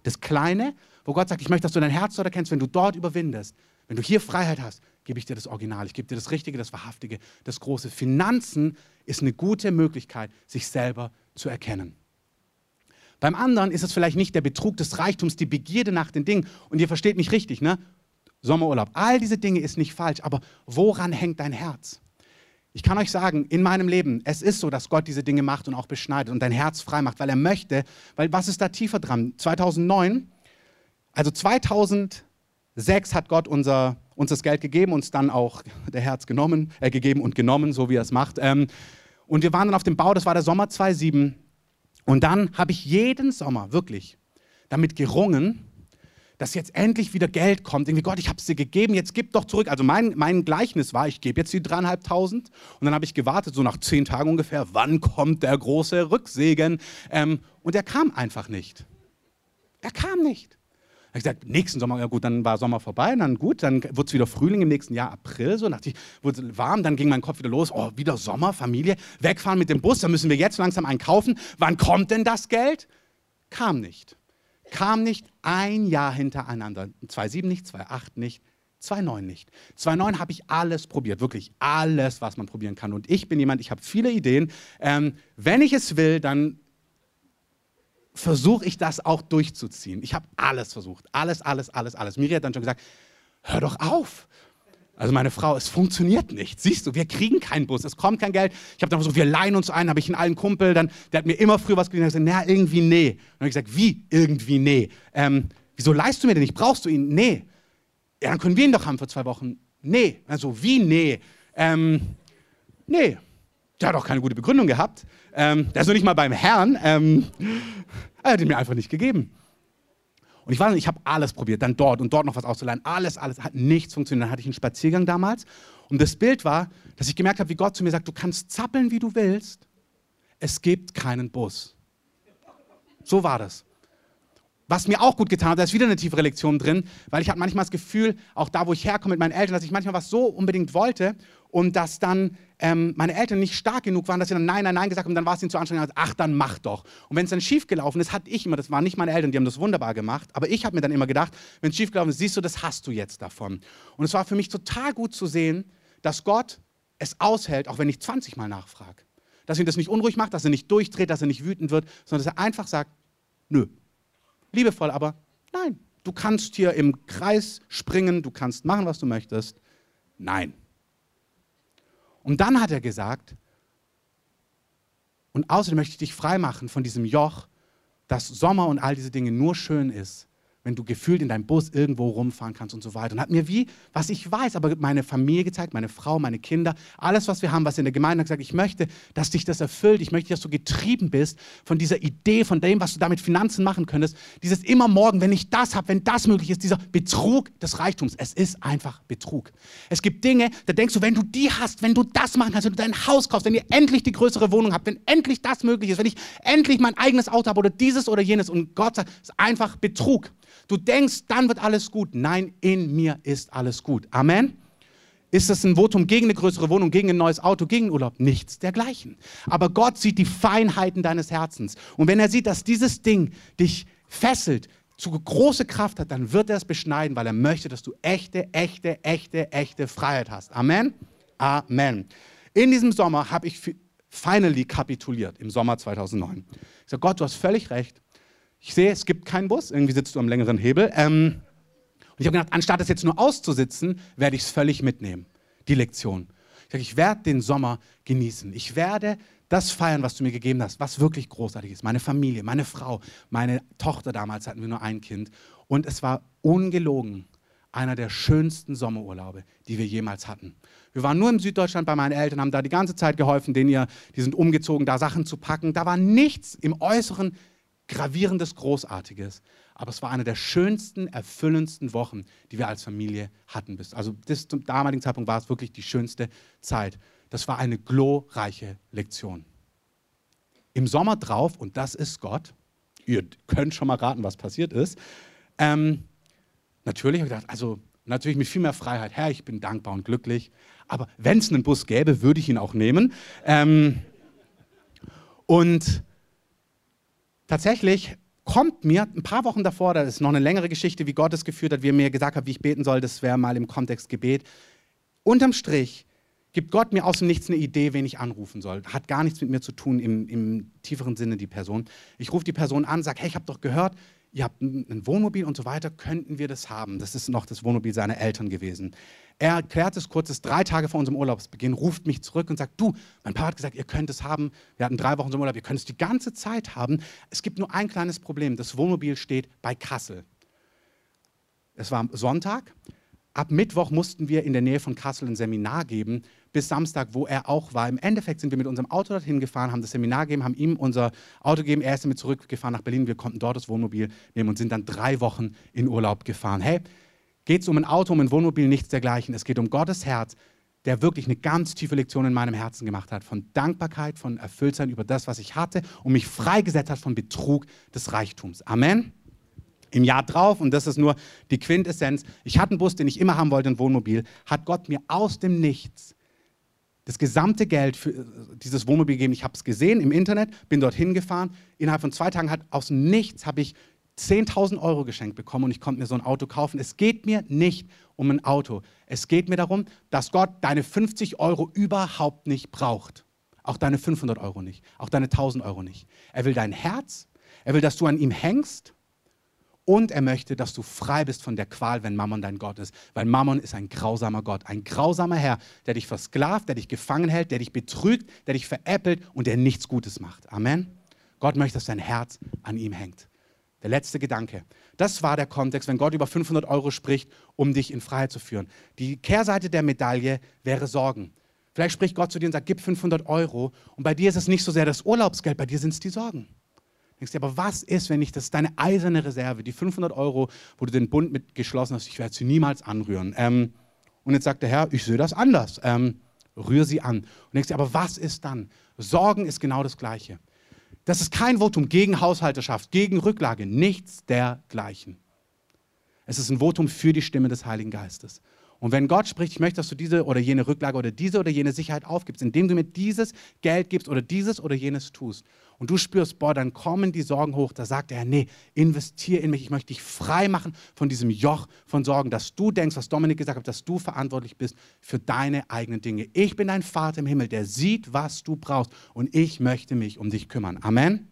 Speaker 1: das Kleine, wo Gott sagt, ich möchte, dass du dein Herz dort erkennst. Wenn du dort überwindest, wenn du hier Freiheit hast, gebe ich dir das Original, ich gebe dir das Richtige, das Wahrhaftige, das Große. Finanzen ist eine gute Möglichkeit, sich selber zu erkennen. Beim anderen ist es vielleicht nicht der Betrug des Reichtums, die Begierde nach den Dingen. Und ihr versteht mich richtig, ne? Sommerurlaub. All diese Dinge ist nicht falsch, aber woran hängt dein Herz? Ich kann euch sagen, in meinem Leben, es ist so, dass Gott diese Dinge macht und auch beschneidet und dein Herz frei macht, weil er möchte, weil was ist da tiefer dran? 2009, also 2006 hat Gott unser, uns das Geld gegeben, uns dann auch der Herz genommen, äh, gegeben und genommen, so wie er es macht. Ähm, und wir waren dann auf dem Bau, das war der Sommer 2007 und dann habe ich jeden Sommer wirklich damit gerungen, dass jetzt endlich wieder Geld kommt. Irgendwie, Gott, ich habe es dir gegeben, jetzt gib doch zurück. Also mein, mein Gleichnis war, ich gebe jetzt die dreieinhalbtausend und dann habe ich gewartet, so nach zehn Tagen ungefähr, wann kommt der große Rücksegen? Ähm, und er kam einfach nicht. Er kam nicht habe ich gesagt, nächsten Sommer, ja gut, dann war Sommer vorbei, dann gut, dann wurde es wieder Frühling im nächsten Jahr, April, so, dachte ich, wurde warm, dann ging mein Kopf wieder los, oh, wieder Sommer, Familie, wegfahren mit dem Bus, dann müssen wir jetzt langsam einen kaufen. Wann kommt denn das Geld? Kam nicht. Kam nicht ein Jahr hintereinander. 2,7 nicht, 2,8 nicht, 2,9 nicht. 2,9 habe ich alles probiert, wirklich alles, was man probieren kann. Und ich bin jemand, ich habe viele Ideen. Ähm, wenn ich es will, dann versuche ich das auch durchzuziehen. Ich habe alles versucht. Alles, alles, alles, alles. Miri hat dann schon gesagt, hör doch auf. Also meine Frau, es funktioniert nicht. Siehst du, wir kriegen keinen Bus, es kommt kein Geld. Ich habe dann versucht, wir leihen uns ein, habe ich einen alten Kumpel, dann, der hat mir immer früher was gegeben, gesagt, na, irgendwie nee. Und dann habe ich gesagt, wie irgendwie nee? Ähm, wieso leihst du mir denn nicht? Brauchst du ihn? Nee. Ja, dann können wir ihn doch haben für zwei Wochen. Nee. Also wie nee? Ähm, nee. Der hat auch keine gute Begründung gehabt. Ähm, der ist noch nicht mal beim Herrn. Ähm, er hat ihn mir einfach nicht gegeben. Und ich weiß nicht, ich habe alles probiert, dann dort und dort noch was auszuleihen. Alles, alles, hat nichts funktioniert. Dann hatte ich einen Spaziergang damals. Und das Bild war, dass ich gemerkt habe, wie Gott zu mir sagt, du kannst zappeln, wie du willst. Es gibt keinen Bus. So war das. Was mir auch gut getan hat, da ist wieder eine tiefere Lektion drin, weil ich hatte manchmal das Gefühl, auch da, wo ich herkomme mit meinen Eltern, dass ich manchmal was so unbedingt wollte und dass dann ähm, meine Eltern nicht stark genug waren, dass sie dann Nein, Nein, Nein gesagt haben und dann war es ihnen zu anstrengend. Also, ach, dann mach doch. Und wenn es dann schief gelaufen ist, hatte ich immer, das waren nicht meine Eltern, die haben das wunderbar gemacht, aber ich habe mir dann immer gedacht, wenn es schief gelaufen ist, siehst du, das hast du jetzt davon. Und es war für mich total gut zu sehen, dass Gott es aushält, auch wenn ich 20 Mal nachfrage. Dass ihn das nicht unruhig macht, dass er nicht durchdreht, dass er nicht wütend wird, sondern dass er einfach sagt, nö, Liebevoll, aber nein. Du kannst hier im Kreis springen, du kannst machen, was du möchtest. Nein. Und dann hat er gesagt, und außerdem möchte ich dich freimachen von diesem Joch, dass Sommer und all diese Dinge nur schön ist, wenn du gefühlt in deinem Bus irgendwo rumfahren kannst und so weiter. Und hat mir wie, was ich weiß, aber meine Familie gezeigt, meine Frau, meine Kinder, alles, was wir haben, was in der Gemeinde gesagt, ich möchte, dass dich das erfüllt. Ich möchte, dass du getrieben bist von dieser Idee, von dem, was du damit Finanzen machen könntest. Dieses immer morgen, wenn ich das habe, wenn das möglich ist, dieser Betrug des Reichtums. Es ist einfach Betrug. Es gibt Dinge, da denkst du, wenn du die hast, wenn du das machen kannst, wenn du dein Haus kaufst, wenn ihr endlich die größere Wohnung habt, wenn endlich das möglich ist, wenn ich endlich mein eigenes Auto habe oder dieses oder jenes und Gott sagt, es ist einfach Betrug. Du denkst, dann wird alles gut. Nein, in mir ist alles gut. Amen. Ist das ein Votum gegen eine größere Wohnung, gegen ein neues Auto, gegen Urlaub? Nichts dergleichen. Aber Gott sieht die Feinheiten deines Herzens. Und wenn er sieht, dass dieses Ding dich fesselt, zu große Kraft hat, dann wird er es beschneiden, weil er möchte, dass du echte, echte, echte, echte Freiheit hast. Amen. Amen. In diesem Sommer habe ich finally kapituliert, im Sommer 2009. Ich sage, Gott, du hast völlig recht. Ich sehe, es gibt keinen Bus, irgendwie sitzt du am längeren Hebel. Ähm, und ich habe gedacht, anstatt es jetzt nur auszusitzen, werde ich es völlig mitnehmen, die Lektion. Ich sage, ich werde den Sommer genießen. Ich werde das feiern, was du mir gegeben hast, was wirklich großartig ist. Meine Familie, meine Frau, meine Tochter damals hatten wir nur ein Kind. Und es war ungelogen einer der schönsten Sommerurlaube, die wir jemals hatten. Wir waren nur in Süddeutschland bei meinen Eltern, haben da die ganze Zeit geholfen, denen ihr, die sind umgezogen, da Sachen zu packen. Da war nichts im Äußeren gravierendes, großartiges. Aber es war eine der schönsten, erfüllendsten Wochen, die wir als Familie hatten. Also bis zum damaligen Zeitpunkt war es wirklich die schönste Zeit. Das war eine glorreiche Lektion. Im Sommer drauf, und das ist Gott, ihr könnt schon mal raten, was passiert ist. Ähm, natürlich habe ich gedacht, also natürlich mit viel mehr Freiheit. Herr, ich bin dankbar und glücklich. Aber wenn es einen Bus gäbe, würde ich ihn auch nehmen. Ähm, und tatsächlich kommt mir ein paar Wochen davor, das ist noch eine längere Geschichte, wie Gott es geführt hat, wie er mir gesagt hat, wie ich beten soll, das wäre mal im Kontext Gebet. Unterm Strich gibt Gott mir aus dem Nichts eine Idee, wen ich anrufen soll. Hat gar nichts mit mir zu tun im, im tieferen Sinne, die Person. Ich rufe die Person an, sage, hey, ich habe doch gehört, ihr habt ein Wohnmobil und so weiter, könnten wir das haben? Das ist noch das Wohnmobil seiner Eltern gewesen. Er erklärt es kurz, ist drei Tage vor unserem Urlaubsbeginn, ruft mich zurück und sagt, du, mein Papa hat gesagt, ihr könnt es haben. Wir hatten drei Wochen zum Urlaub, ihr könnt es die ganze Zeit haben. Es gibt nur ein kleines Problem, das Wohnmobil steht bei Kassel. Es war Sonntag, ab Mittwoch mussten wir in der Nähe von Kassel ein Seminar geben, bis Samstag, wo er auch war. Im Endeffekt sind wir mit unserem Auto dorthin gefahren, haben das Seminar gegeben, haben ihm unser Auto gegeben. Er ist damit zurückgefahren nach Berlin. Wir konnten dort das Wohnmobil nehmen und sind dann drei Wochen in Urlaub gefahren. Hey, geht es um ein Auto, um ein Wohnmobil, nichts dergleichen. Es geht um Gottes Herz, der wirklich eine ganz tiefe Lektion in meinem Herzen gemacht hat. Von Dankbarkeit, von Erfülltsein über das, was ich hatte und mich freigesetzt hat von Betrug des Reichtums. Amen. Im Jahr drauf, und das ist nur die Quintessenz, ich hatte einen Bus, den ich immer haben wollte, ein Wohnmobil, hat Gott mir aus dem Nichts das gesamte Geld für äh, dieses Wohnmobil gegeben. Ich habe es gesehen im Internet, bin dorthin gefahren. Innerhalb von zwei Tagen hat aus dem Nichts habe ich 10.000 Euro geschenkt bekommen und ich konnte mir so ein Auto kaufen. Es geht mir nicht um ein Auto. Es geht mir darum, dass Gott deine 50 Euro überhaupt nicht braucht. Auch deine 500 Euro nicht. Auch deine 1000 Euro nicht. Er will dein Herz. Er will, dass du an ihm hängst. Und er möchte, dass du frei bist von der Qual, wenn Mammon dein Gott ist. Weil Mammon ist ein grausamer Gott, ein grausamer Herr, der dich versklavt, der dich gefangen hält, der dich betrügt, der dich veräppelt und der nichts Gutes macht. Amen. Gott möchte, dass dein Herz an ihm hängt. Der letzte Gedanke. Das war der Kontext, wenn Gott über 500 Euro spricht, um dich in Freiheit zu führen. Die Kehrseite der Medaille wäre Sorgen. Vielleicht spricht Gott zu dir und sagt, gib 500 Euro. Und bei dir ist es nicht so sehr das Urlaubsgeld, bei dir sind es die Sorgen. Du denkst dir, aber was ist, wenn ich das deine eiserne Reserve, die 500 Euro, wo du den Bund mit geschlossen hast, ich werde sie niemals anrühren. Ähm, und jetzt sagt der Herr, ich sehe das anders. Ähm, rühr sie an. Und denkst dir, aber was ist dann? Sorgen ist genau das Gleiche. Das ist kein Votum gegen Haushalterschaft, gegen Rücklage, nichts dergleichen. Es ist ein Votum für die Stimme des Heiligen Geistes. Und wenn Gott spricht, ich möchte, dass du diese oder jene Rücklage oder diese oder jene Sicherheit aufgibst, indem du mir dieses Geld gibst oder dieses oder jenes tust, und du spürst, boah, dann kommen die Sorgen hoch, da sagt er, nee, investier in mich, ich möchte dich frei machen von diesem Joch von Sorgen, dass du denkst, was Dominik gesagt hat, dass du verantwortlich bist für deine eigenen Dinge. Ich bin dein Vater im Himmel, der sieht, was du brauchst und ich möchte mich um dich kümmern. Amen.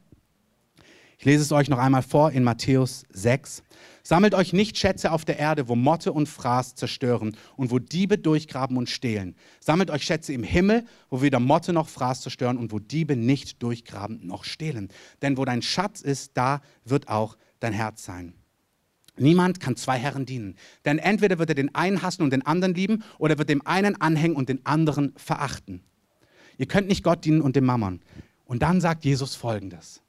Speaker 1: Ich lese es euch noch einmal vor in Matthäus 6. Sammelt euch nicht Schätze auf der Erde, wo Motte und Fraß zerstören und wo Diebe durchgraben und stehlen. Sammelt euch Schätze im Himmel, wo weder Motte noch Fraß zerstören und wo Diebe nicht durchgraben noch stehlen. Denn wo dein Schatz ist, da wird auch dein Herz sein. Niemand kann zwei Herren dienen. Denn entweder wird er den einen hassen und den anderen lieben oder wird dem einen anhängen und den anderen verachten. Ihr könnt nicht Gott dienen und dem Mammon. Und dann sagt Jesus folgendes.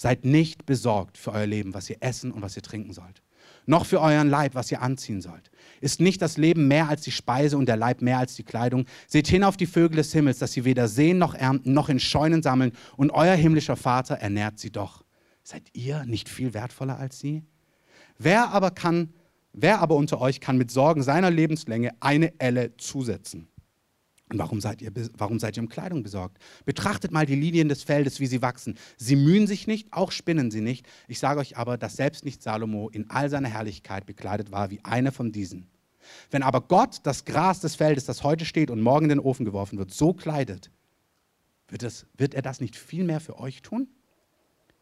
Speaker 1: Seid nicht besorgt für euer Leben, was ihr essen und was ihr trinken sollt. Noch für euren Leib, was ihr anziehen sollt. Ist nicht das Leben mehr als die Speise und der Leib mehr als die Kleidung? Seht hin auf die Vögel des Himmels, dass sie weder sehen noch ernten, noch in Scheunen sammeln, und euer himmlischer Vater ernährt sie doch. Seid ihr nicht viel wertvoller als sie? Wer aber kann, wer aber unter euch kann mit Sorgen seiner Lebenslänge eine Elle zusetzen? Warum seid, ihr, warum seid ihr um Kleidung besorgt? Betrachtet mal die Linien des Feldes, wie sie wachsen. Sie mühen sich nicht, auch spinnen sie nicht. Ich sage euch aber, dass selbst nicht Salomo in all seiner Herrlichkeit bekleidet war wie einer von diesen. Wenn aber Gott das Gras des Feldes, das heute steht und morgen in den Ofen geworfen wird, so kleidet, wird, es, wird er das nicht viel mehr für euch tun?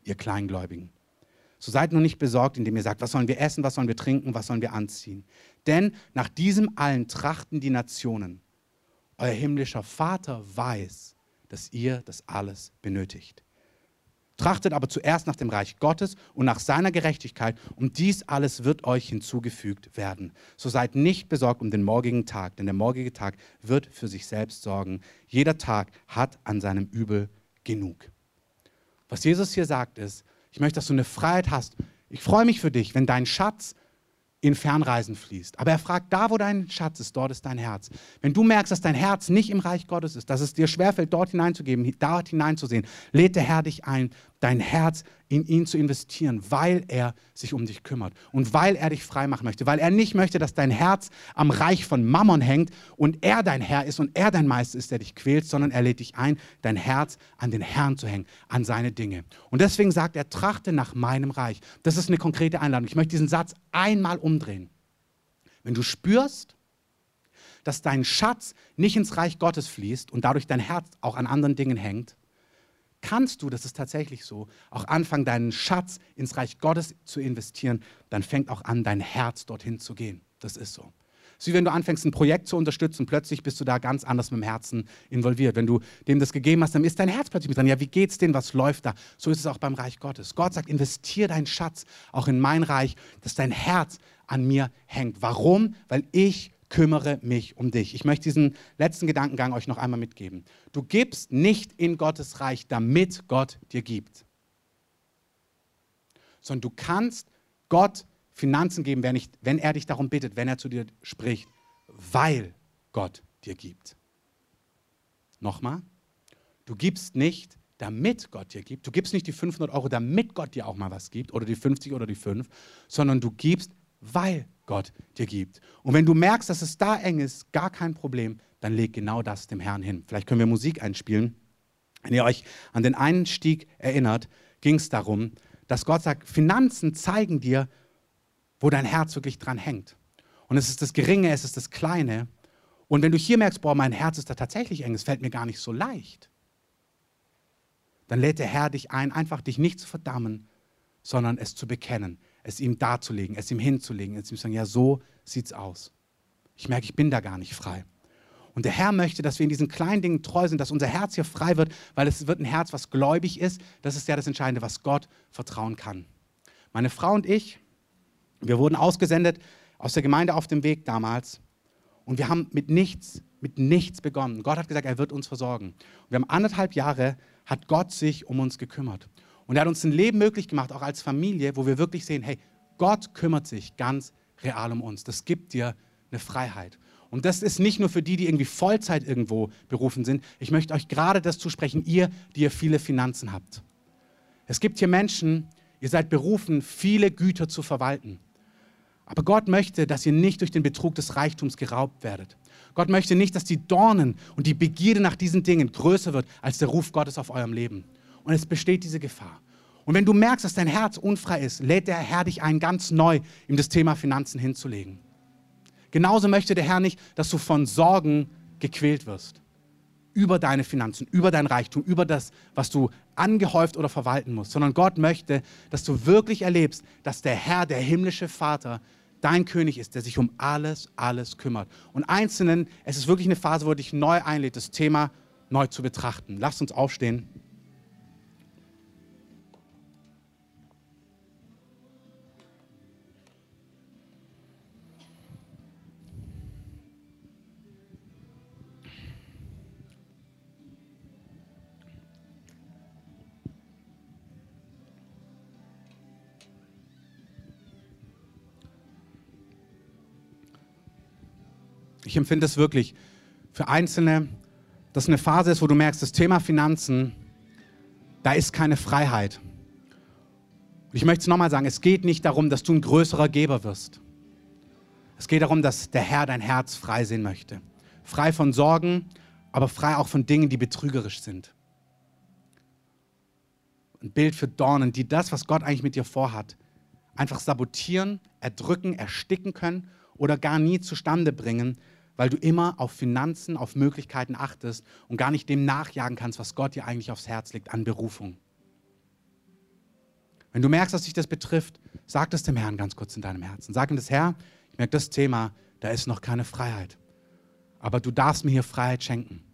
Speaker 1: Ihr Kleingläubigen. So seid nur nicht besorgt, indem ihr sagt, was sollen wir essen, was sollen wir trinken, was sollen wir anziehen. Denn nach diesem allen trachten die Nationen. Euer himmlischer Vater weiß, dass ihr das alles benötigt. Trachtet aber zuerst nach dem Reich Gottes und nach seiner Gerechtigkeit, und dies alles wird euch hinzugefügt werden. So seid nicht besorgt um den morgigen Tag, denn der morgige Tag wird für sich selbst sorgen. Jeder Tag hat an seinem Übel genug. Was Jesus hier sagt ist, ich möchte, dass du eine Freiheit hast. Ich freue mich für dich, wenn dein Schatz in Fernreisen fließt. Aber er fragt, da wo dein Schatz ist, dort ist dein Herz. Wenn du merkst, dass dein Herz nicht im Reich Gottes ist, dass es dir schwerfällt, dort hineinzugeben, dort hineinzusehen, lädt der Herr dich ein, dein Herz in ihn zu investieren, weil er sich um dich kümmert und weil er dich frei machen möchte, weil er nicht möchte, dass dein Herz am Reich von Mammon hängt und er dein Herr ist und er dein Meister ist, der dich quält, sondern er lädt dich ein, dein Herz an den Herrn zu hängen, an seine Dinge. Und deswegen sagt er, trachte nach meinem Reich. Das ist eine konkrete Einladung. Ich möchte diesen Satz einmal umdrehen. Wenn du spürst, dass dein Schatz nicht ins Reich Gottes fließt und dadurch dein Herz auch an anderen Dingen hängt, kannst du, das ist tatsächlich so, auch anfangen, deinen Schatz ins Reich Gottes zu investieren, dann fängt auch an, dein Herz dorthin zu gehen. Das ist so. Es ist wie wenn du anfängst, ein Projekt zu unterstützen, plötzlich bist du da ganz anders mit dem Herzen involviert. Wenn du dem das gegeben hast, dann ist dein Herz plötzlich mit dran. Ja, wie geht's denn? Was läuft da? So ist es auch beim Reich Gottes. Gott sagt, investier deinen Schatz auch in mein Reich, dass dein Herz an mir hängt. Warum? Weil ich kümmere mich um dich. Ich möchte diesen letzten Gedankengang euch noch einmal mitgeben. Du gibst nicht in Gottes Reich, damit Gott dir gibt, sondern du kannst Gott Finanzen geben, wenn, ich, wenn er dich darum bittet, wenn er zu dir spricht, weil Gott dir gibt. Nochmal, du gibst nicht, damit Gott dir gibt. Du gibst nicht die 500 Euro, damit Gott dir auch mal was gibt oder die 50 oder die 5, sondern du gibst, weil Gott dir gibt. Und wenn du merkst, dass es da eng ist, gar kein Problem, dann leg genau das dem Herrn hin. Vielleicht können wir Musik einspielen. Wenn ihr euch an den Einstieg erinnert, ging es darum, dass Gott sagt, Finanzen zeigen dir, wo dein Herz wirklich dran hängt. Und es ist das Geringe, es ist das Kleine. Und wenn du hier merkst, boah, mein Herz ist da tatsächlich eng, es fällt mir gar nicht so leicht, dann lädt der Herr dich ein, einfach dich nicht zu verdammen, sondern es zu bekennen es ihm darzulegen, es ihm hinzulegen, es ihm zu sagen, ja, so sieht's aus. Ich merke, ich bin da gar nicht frei. Und der Herr möchte, dass wir in diesen kleinen Dingen treu sind, dass unser Herz hier frei wird, weil es wird ein Herz, was gläubig ist. Das ist ja das Entscheidende, was Gott vertrauen kann. Meine Frau und ich, wir wurden ausgesendet aus der Gemeinde auf dem Weg damals. Und wir haben mit nichts, mit nichts begonnen. Gott hat gesagt, er wird uns versorgen. Und wir haben anderthalb Jahre, hat Gott sich um uns gekümmert. Und er hat uns ein Leben möglich gemacht, auch als Familie, wo wir wirklich sehen, hey, Gott kümmert sich ganz real um uns. Das gibt dir eine Freiheit. Und das ist nicht nur für die, die irgendwie Vollzeit irgendwo berufen sind. Ich möchte euch gerade das zusprechen, ihr, die ihr viele Finanzen habt. Es gibt hier Menschen, ihr seid berufen, viele Güter zu verwalten. Aber Gott möchte, dass ihr nicht durch den Betrug des Reichtums geraubt werdet. Gott möchte nicht, dass die Dornen und die Begierde nach diesen Dingen größer wird als der Ruf Gottes auf eurem Leben. Und es besteht diese Gefahr. Und wenn du merkst, dass dein Herz unfrei ist, lädt der Herr dich ein, ganz neu ihm das Thema Finanzen hinzulegen. Genauso möchte der Herr nicht, dass du von Sorgen gequält wirst. Über deine Finanzen, über dein Reichtum, über das, was du angehäuft oder verwalten musst. Sondern Gott möchte, dass du wirklich erlebst, dass der Herr, der himmlische Vater, dein König ist, der sich um alles, alles kümmert. Und Einzelnen, es ist wirklich eine Phase, wo er dich neu einlädt, das Thema neu zu betrachten. Lasst uns aufstehen. Ich empfinde es wirklich für Einzelne, dass eine Phase ist, wo du merkst, das Thema Finanzen, da ist keine Freiheit. Und ich möchte es nochmal sagen, es geht nicht darum, dass du ein größerer Geber wirst. Es geht darum, dass der Herr dein Herz frei sehen möchte. Frei von Sorgen, aber frei auch von Dingen, die betrügerisch sind. Ein Bild für Dornen, die das, was Gott eigentlich mit dir vorhat, einfach sabotieren, erdrücken, ersticken können oder gar nie zustande bringen, weil du immer auf Finanzen, auf Möglichkeiten achtest und gar nicht dem nachjagen kannst, was Gott dir eigentlich aufs Herz legt an Berufung. Wenn du merkst, dass dich das betrifft, sag das dem Herrn ganz kurz in deinem Herzen. Sag ihm das, Herr, ich merke das Thema, da ist noch keine Freiheit. Aber du darfst mir hier Freiheit schenken.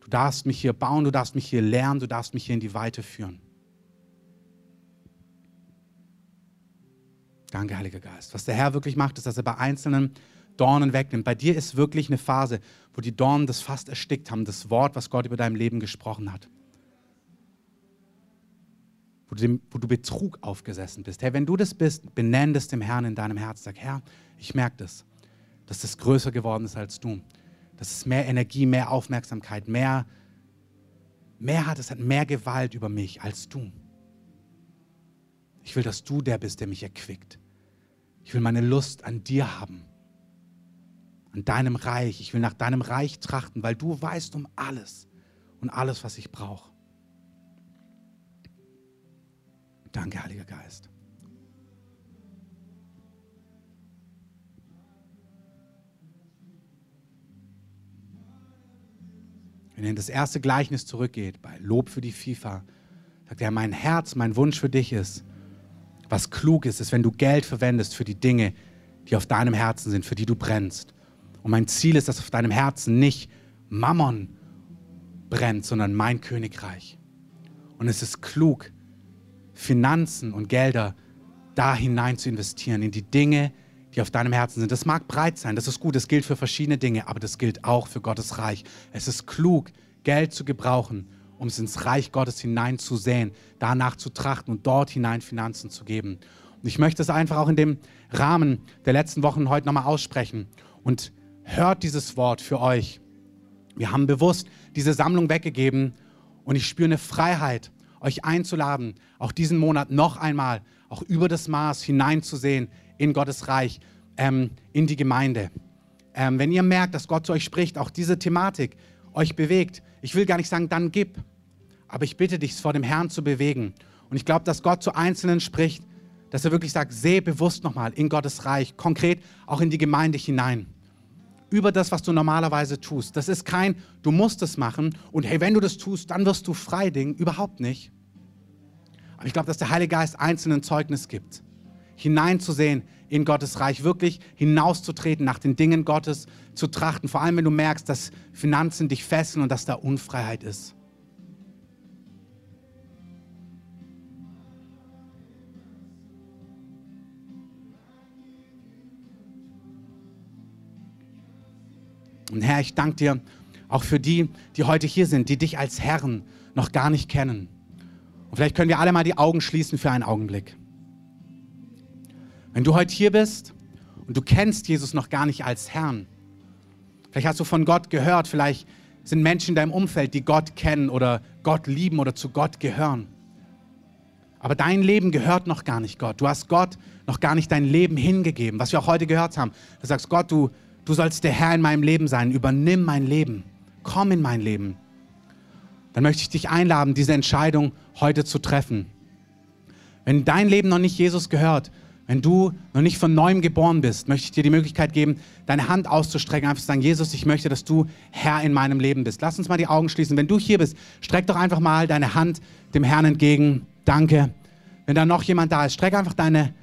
Speaker 1: Du darfst mich hier bauen, du darfst mich hier lernen, du darfst mich hier in die Weite führen. Danke, Heiliger Geist. Was der Herr wirklich macht, ist, dass er bei einzelnen Dornen wegnimmt. Bei dir ist wirklich eine Phase, wo die Dornen das fast erstickt haben, das Wort, was Gott über dein Leben gesprochen hat. Wo du, dem, wo du Betrug aufgesessen bist. Herr, wenn du das bist, benenn das dem Herrn in deinem Herzen. Sag, Herr, ich merke das, dass das größer geworden ist als du. Dass es mehr Energie, mehr Aufmerksamkeit, mehr, mehr hat. Es hat mehr Gewalt über mich als du. Ich will, dass du der bist, der mich erquickt. Ich will meine Lust an dir haben, an deinem Reich. Ich will nach deinem Reich trachten, weil du weißt um alles und alles, was ich brauche. Danke, Heiliger Geist. Wenn ihr in das erste Gleichnis zurückgeht, bei Lob für die FIFA, sagt er, mein Herz, mein Wunsch für dich ist, was klug ist, ist, wenn du Geld verwendest für die Dinge, die auf deinem Herzen sind, für die du brennst. Und mein Ziel ist, dass auf deinem Herzen nicht Mammon brennt, sondern mein Königreich. Und es ist klug, Finanzen und Gelder da hinein zu investieren, in die Dinge, die auf deinem Herzen sind. Das mag breit sein, das ist gut, das gilt für verschiedene Dinge, aber das gilt auch für Gottes Reich. Es ist klug, Geld zu gebrauchen, um es ins Reich Gottes hineinzusäen, danach zu trachten und dort hinein Finanzen zu geben. Und ich möchte es einfach auch in dem Rahmen der letzten Wochen heute nochmal aussprechen. Und hört dieses Wort für euch. Wir haben bewusst diese Sammlung weggegeben und ich spüre eine Freiheit, euch einzuladen, auch diesen Monat noch einmal, auch über das Maß hineinzusehen in Gottes Reich, ähm, in die Gemeinde. Ähm, wenn ihr merkt, dass Gott zu euch spricht, auch diese Thematik euch bewegt, ich will gar nicht sagen, dann gib. Aber ich bitte dich, es vor dem Herrn zu bewegen. Und ich glaube, dass Gott zu Einzelnen spricht, dass er wirklich sagt, seh bewusst nochmal in Gottes Reich, konkret auch in die Gemeinde hinein. Über das, was du normalerweise tust. Das ist kein, du musst es machen und hey, wenn du das tust, dann wirst du frei Ding. Überhaupt nicht. Aber ich glaube, dass der Heilige Geist einzelnen Zeugnis gibt. Hineinzusehen in Gottes Reich, wirklich hinauszutreten, nach den Dingen Gottes zu trachten. Vor allem, wenn du merkst, dass Finanzen dich fesseln und dass da Unfreiheit ist. Und Herr, ich danke dir auch für die, die heute hier sind, die dich als Herrn noch gar nicht kennen. Und vielleicht können wir alle mal die Augen schließen für einen Augenblick. Wenn du heute hier bist und du kennst Jesus noch gar nicht als Herrn, vielleicht hast du von Gott gehört, vielleicht sind Menschen in deinem Umfeld, die Gott kennen oder Gott lieben oder zu Gott gehören. Aber dein Leben gehört noch gar nicht Gott. Du hast Gott noch gar nicht dein Leben hingegeben, was wir auch heute gehört haben. Du sagst, Gott, du, Du sollst der Herr in meinem Leben sein. Übernimm mein Leben. Komm in mein Leben. Dann möchte ich dich einladen, diese Entscheidung heute zu treffen. Wenn dein Leben noch nicht Jesus gehört, wenn du noch nicht von neuem geboren bist, möchte ich dir die Möglichkeit geben, deine Hand auszustrecken, einfach zu sagen, Jesus, ich möchte, dass du Herr in meinem Leben bist. Lass uns mal die Augen schließen. Wenn du hier bist, streck doch einfach mal deine Hand dem Herrn entgegen. Danke. Wenn da noch jemand da ist, streck einfach deine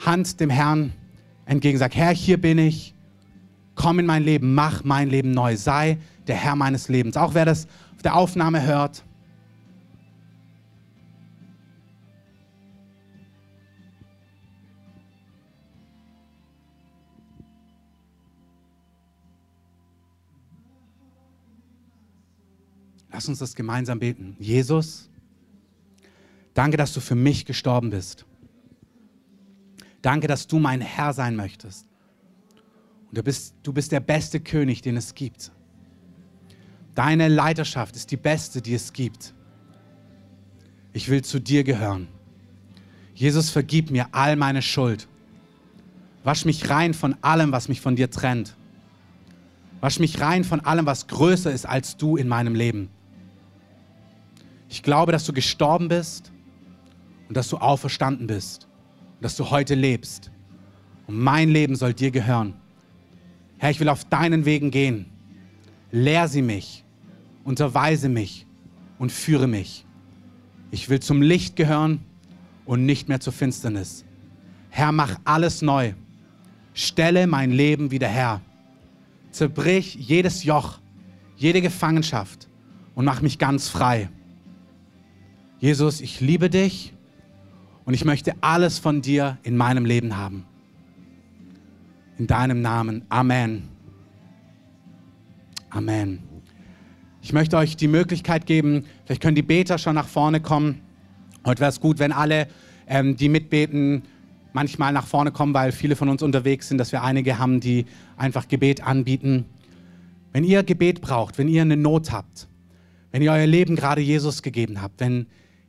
Speaker 1: Hand dem Herrn entgegen. Sag, Herr, hier bin ich komm in mein Leben, mach mein Leben neu, sei der Herr meines Lebens. Auch wer das auf der Aufnahme hört. Lass uns das gemeinsam beten. Jesus, danke, dass du für mich gestorben bist. Danke, dass du mein Herr sein möchtest. Und du bist, du bist der beste König, den es gibt. Deine Leiterschaft ist die beste, die es gibt. Ich will zu dir gehören. Jesus, vergib mir all meine Schuld. Wasch mich rein von allem, was mich von dir trennt. Wasch mich rein von allem, was größer ist als du in meinem Leben. Ich glaube, dass du gestorben bist und dass du auferstanden bist und dass du heute lebst. Und mein Leben soll dir gehören. Herr, ich will auf deinen Wegen gehen. Lehr sie mich, unterweise mich und führe mich. Ich will zum Licht gehören und nicht mehr zur Finsternis. Herr, mach alles neu. Stelle mein Leben wieder her. Zerbrich jedes Joch, jede Gefangenschaft und mach mich ganz frei. Jesus, ich liebe dich und ich möchte alles von dir in meinem Leben haben. In deinem Namen. Amen. Amen. Ich möchte euch die Möglichkeit geben, vielleicht können die Beter schon nach vorne kommen. Heute wäre es gut, wenn alle, ähm, die mitbeten, manchmal nach vorne kommen, weil viele von uns unterwegs sind, dass wir einige haben, die einfach Gebet anbieten. Wenn ihr Gebet braucht, wenn ihr eine Not habt, wenn ihr euer Leben gerade Jesus gegeben habt, wenn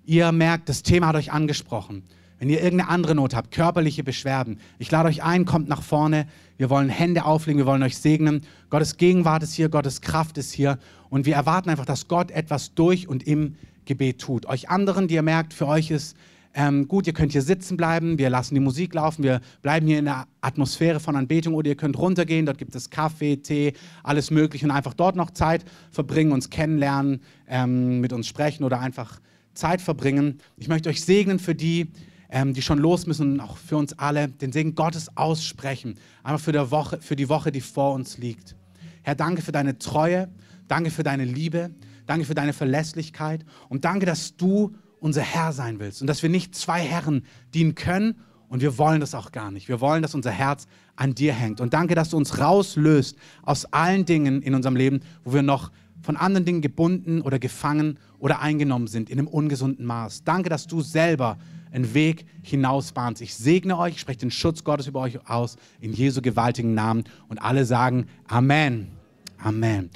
Speaker 1: ihr merkt, das Thema hat euch angesprochen, wenn ihr irgendeine andere Not habt, körperliche Beschwerden, ich lade euch ein, kommt nach vorne. Wir wollen Hände auflegen, wir wollen euch segnen. Gottes Gegenwart ist hier, Gottes Kraft ist hier. Und wir erwarten einfach, dass Gott etwas durch und im Gebet tut. Euch anderen, die ihr merkt, für euch ist ähm, gut, ihr könnt hier sitzen bleiben, wir lassen die Musik laufen, wir bleiben hier in der Atmosphäre von Anbetung oder ihr könnt runtergehen, dort gibt es Kaffee, Tee, alles Mögliche und einfach dort noch Zeit verbringen, uns kennenlernen, ähm, mit uns sprechen oder einfach Zeit verbringen. Ich möchte euch segnen für die, ähm, die schon los müssen und auch für uns alle den Segen Gottes aussprechen. Einfach für, der Woche, für die Woche, die vor uns liegt. Herr, danke für deine Treue, danke für deine Liebe, danke für deine Verlässlichkeit und danke, dass du unser Herr sein willst und dass wir nicht zwei Herren dienen können und wir wollen das auch gar nicht. Wir wollen, dass unser Herz an dir hängt. Und danke, dass du uns rauslöst aus allen Dingen in unserem Leben, wo wir noch von anderen Dingen gebunden oder gefangen oder eingenommen sind in einem ungesunden Maß. Danke, dass du selber einen Weg hinaus bahnst. Ich segne euch, spreche den Schutz Gottes über euch aus in Jesu gewaltigen Namen und alle sagen Amen. Amen.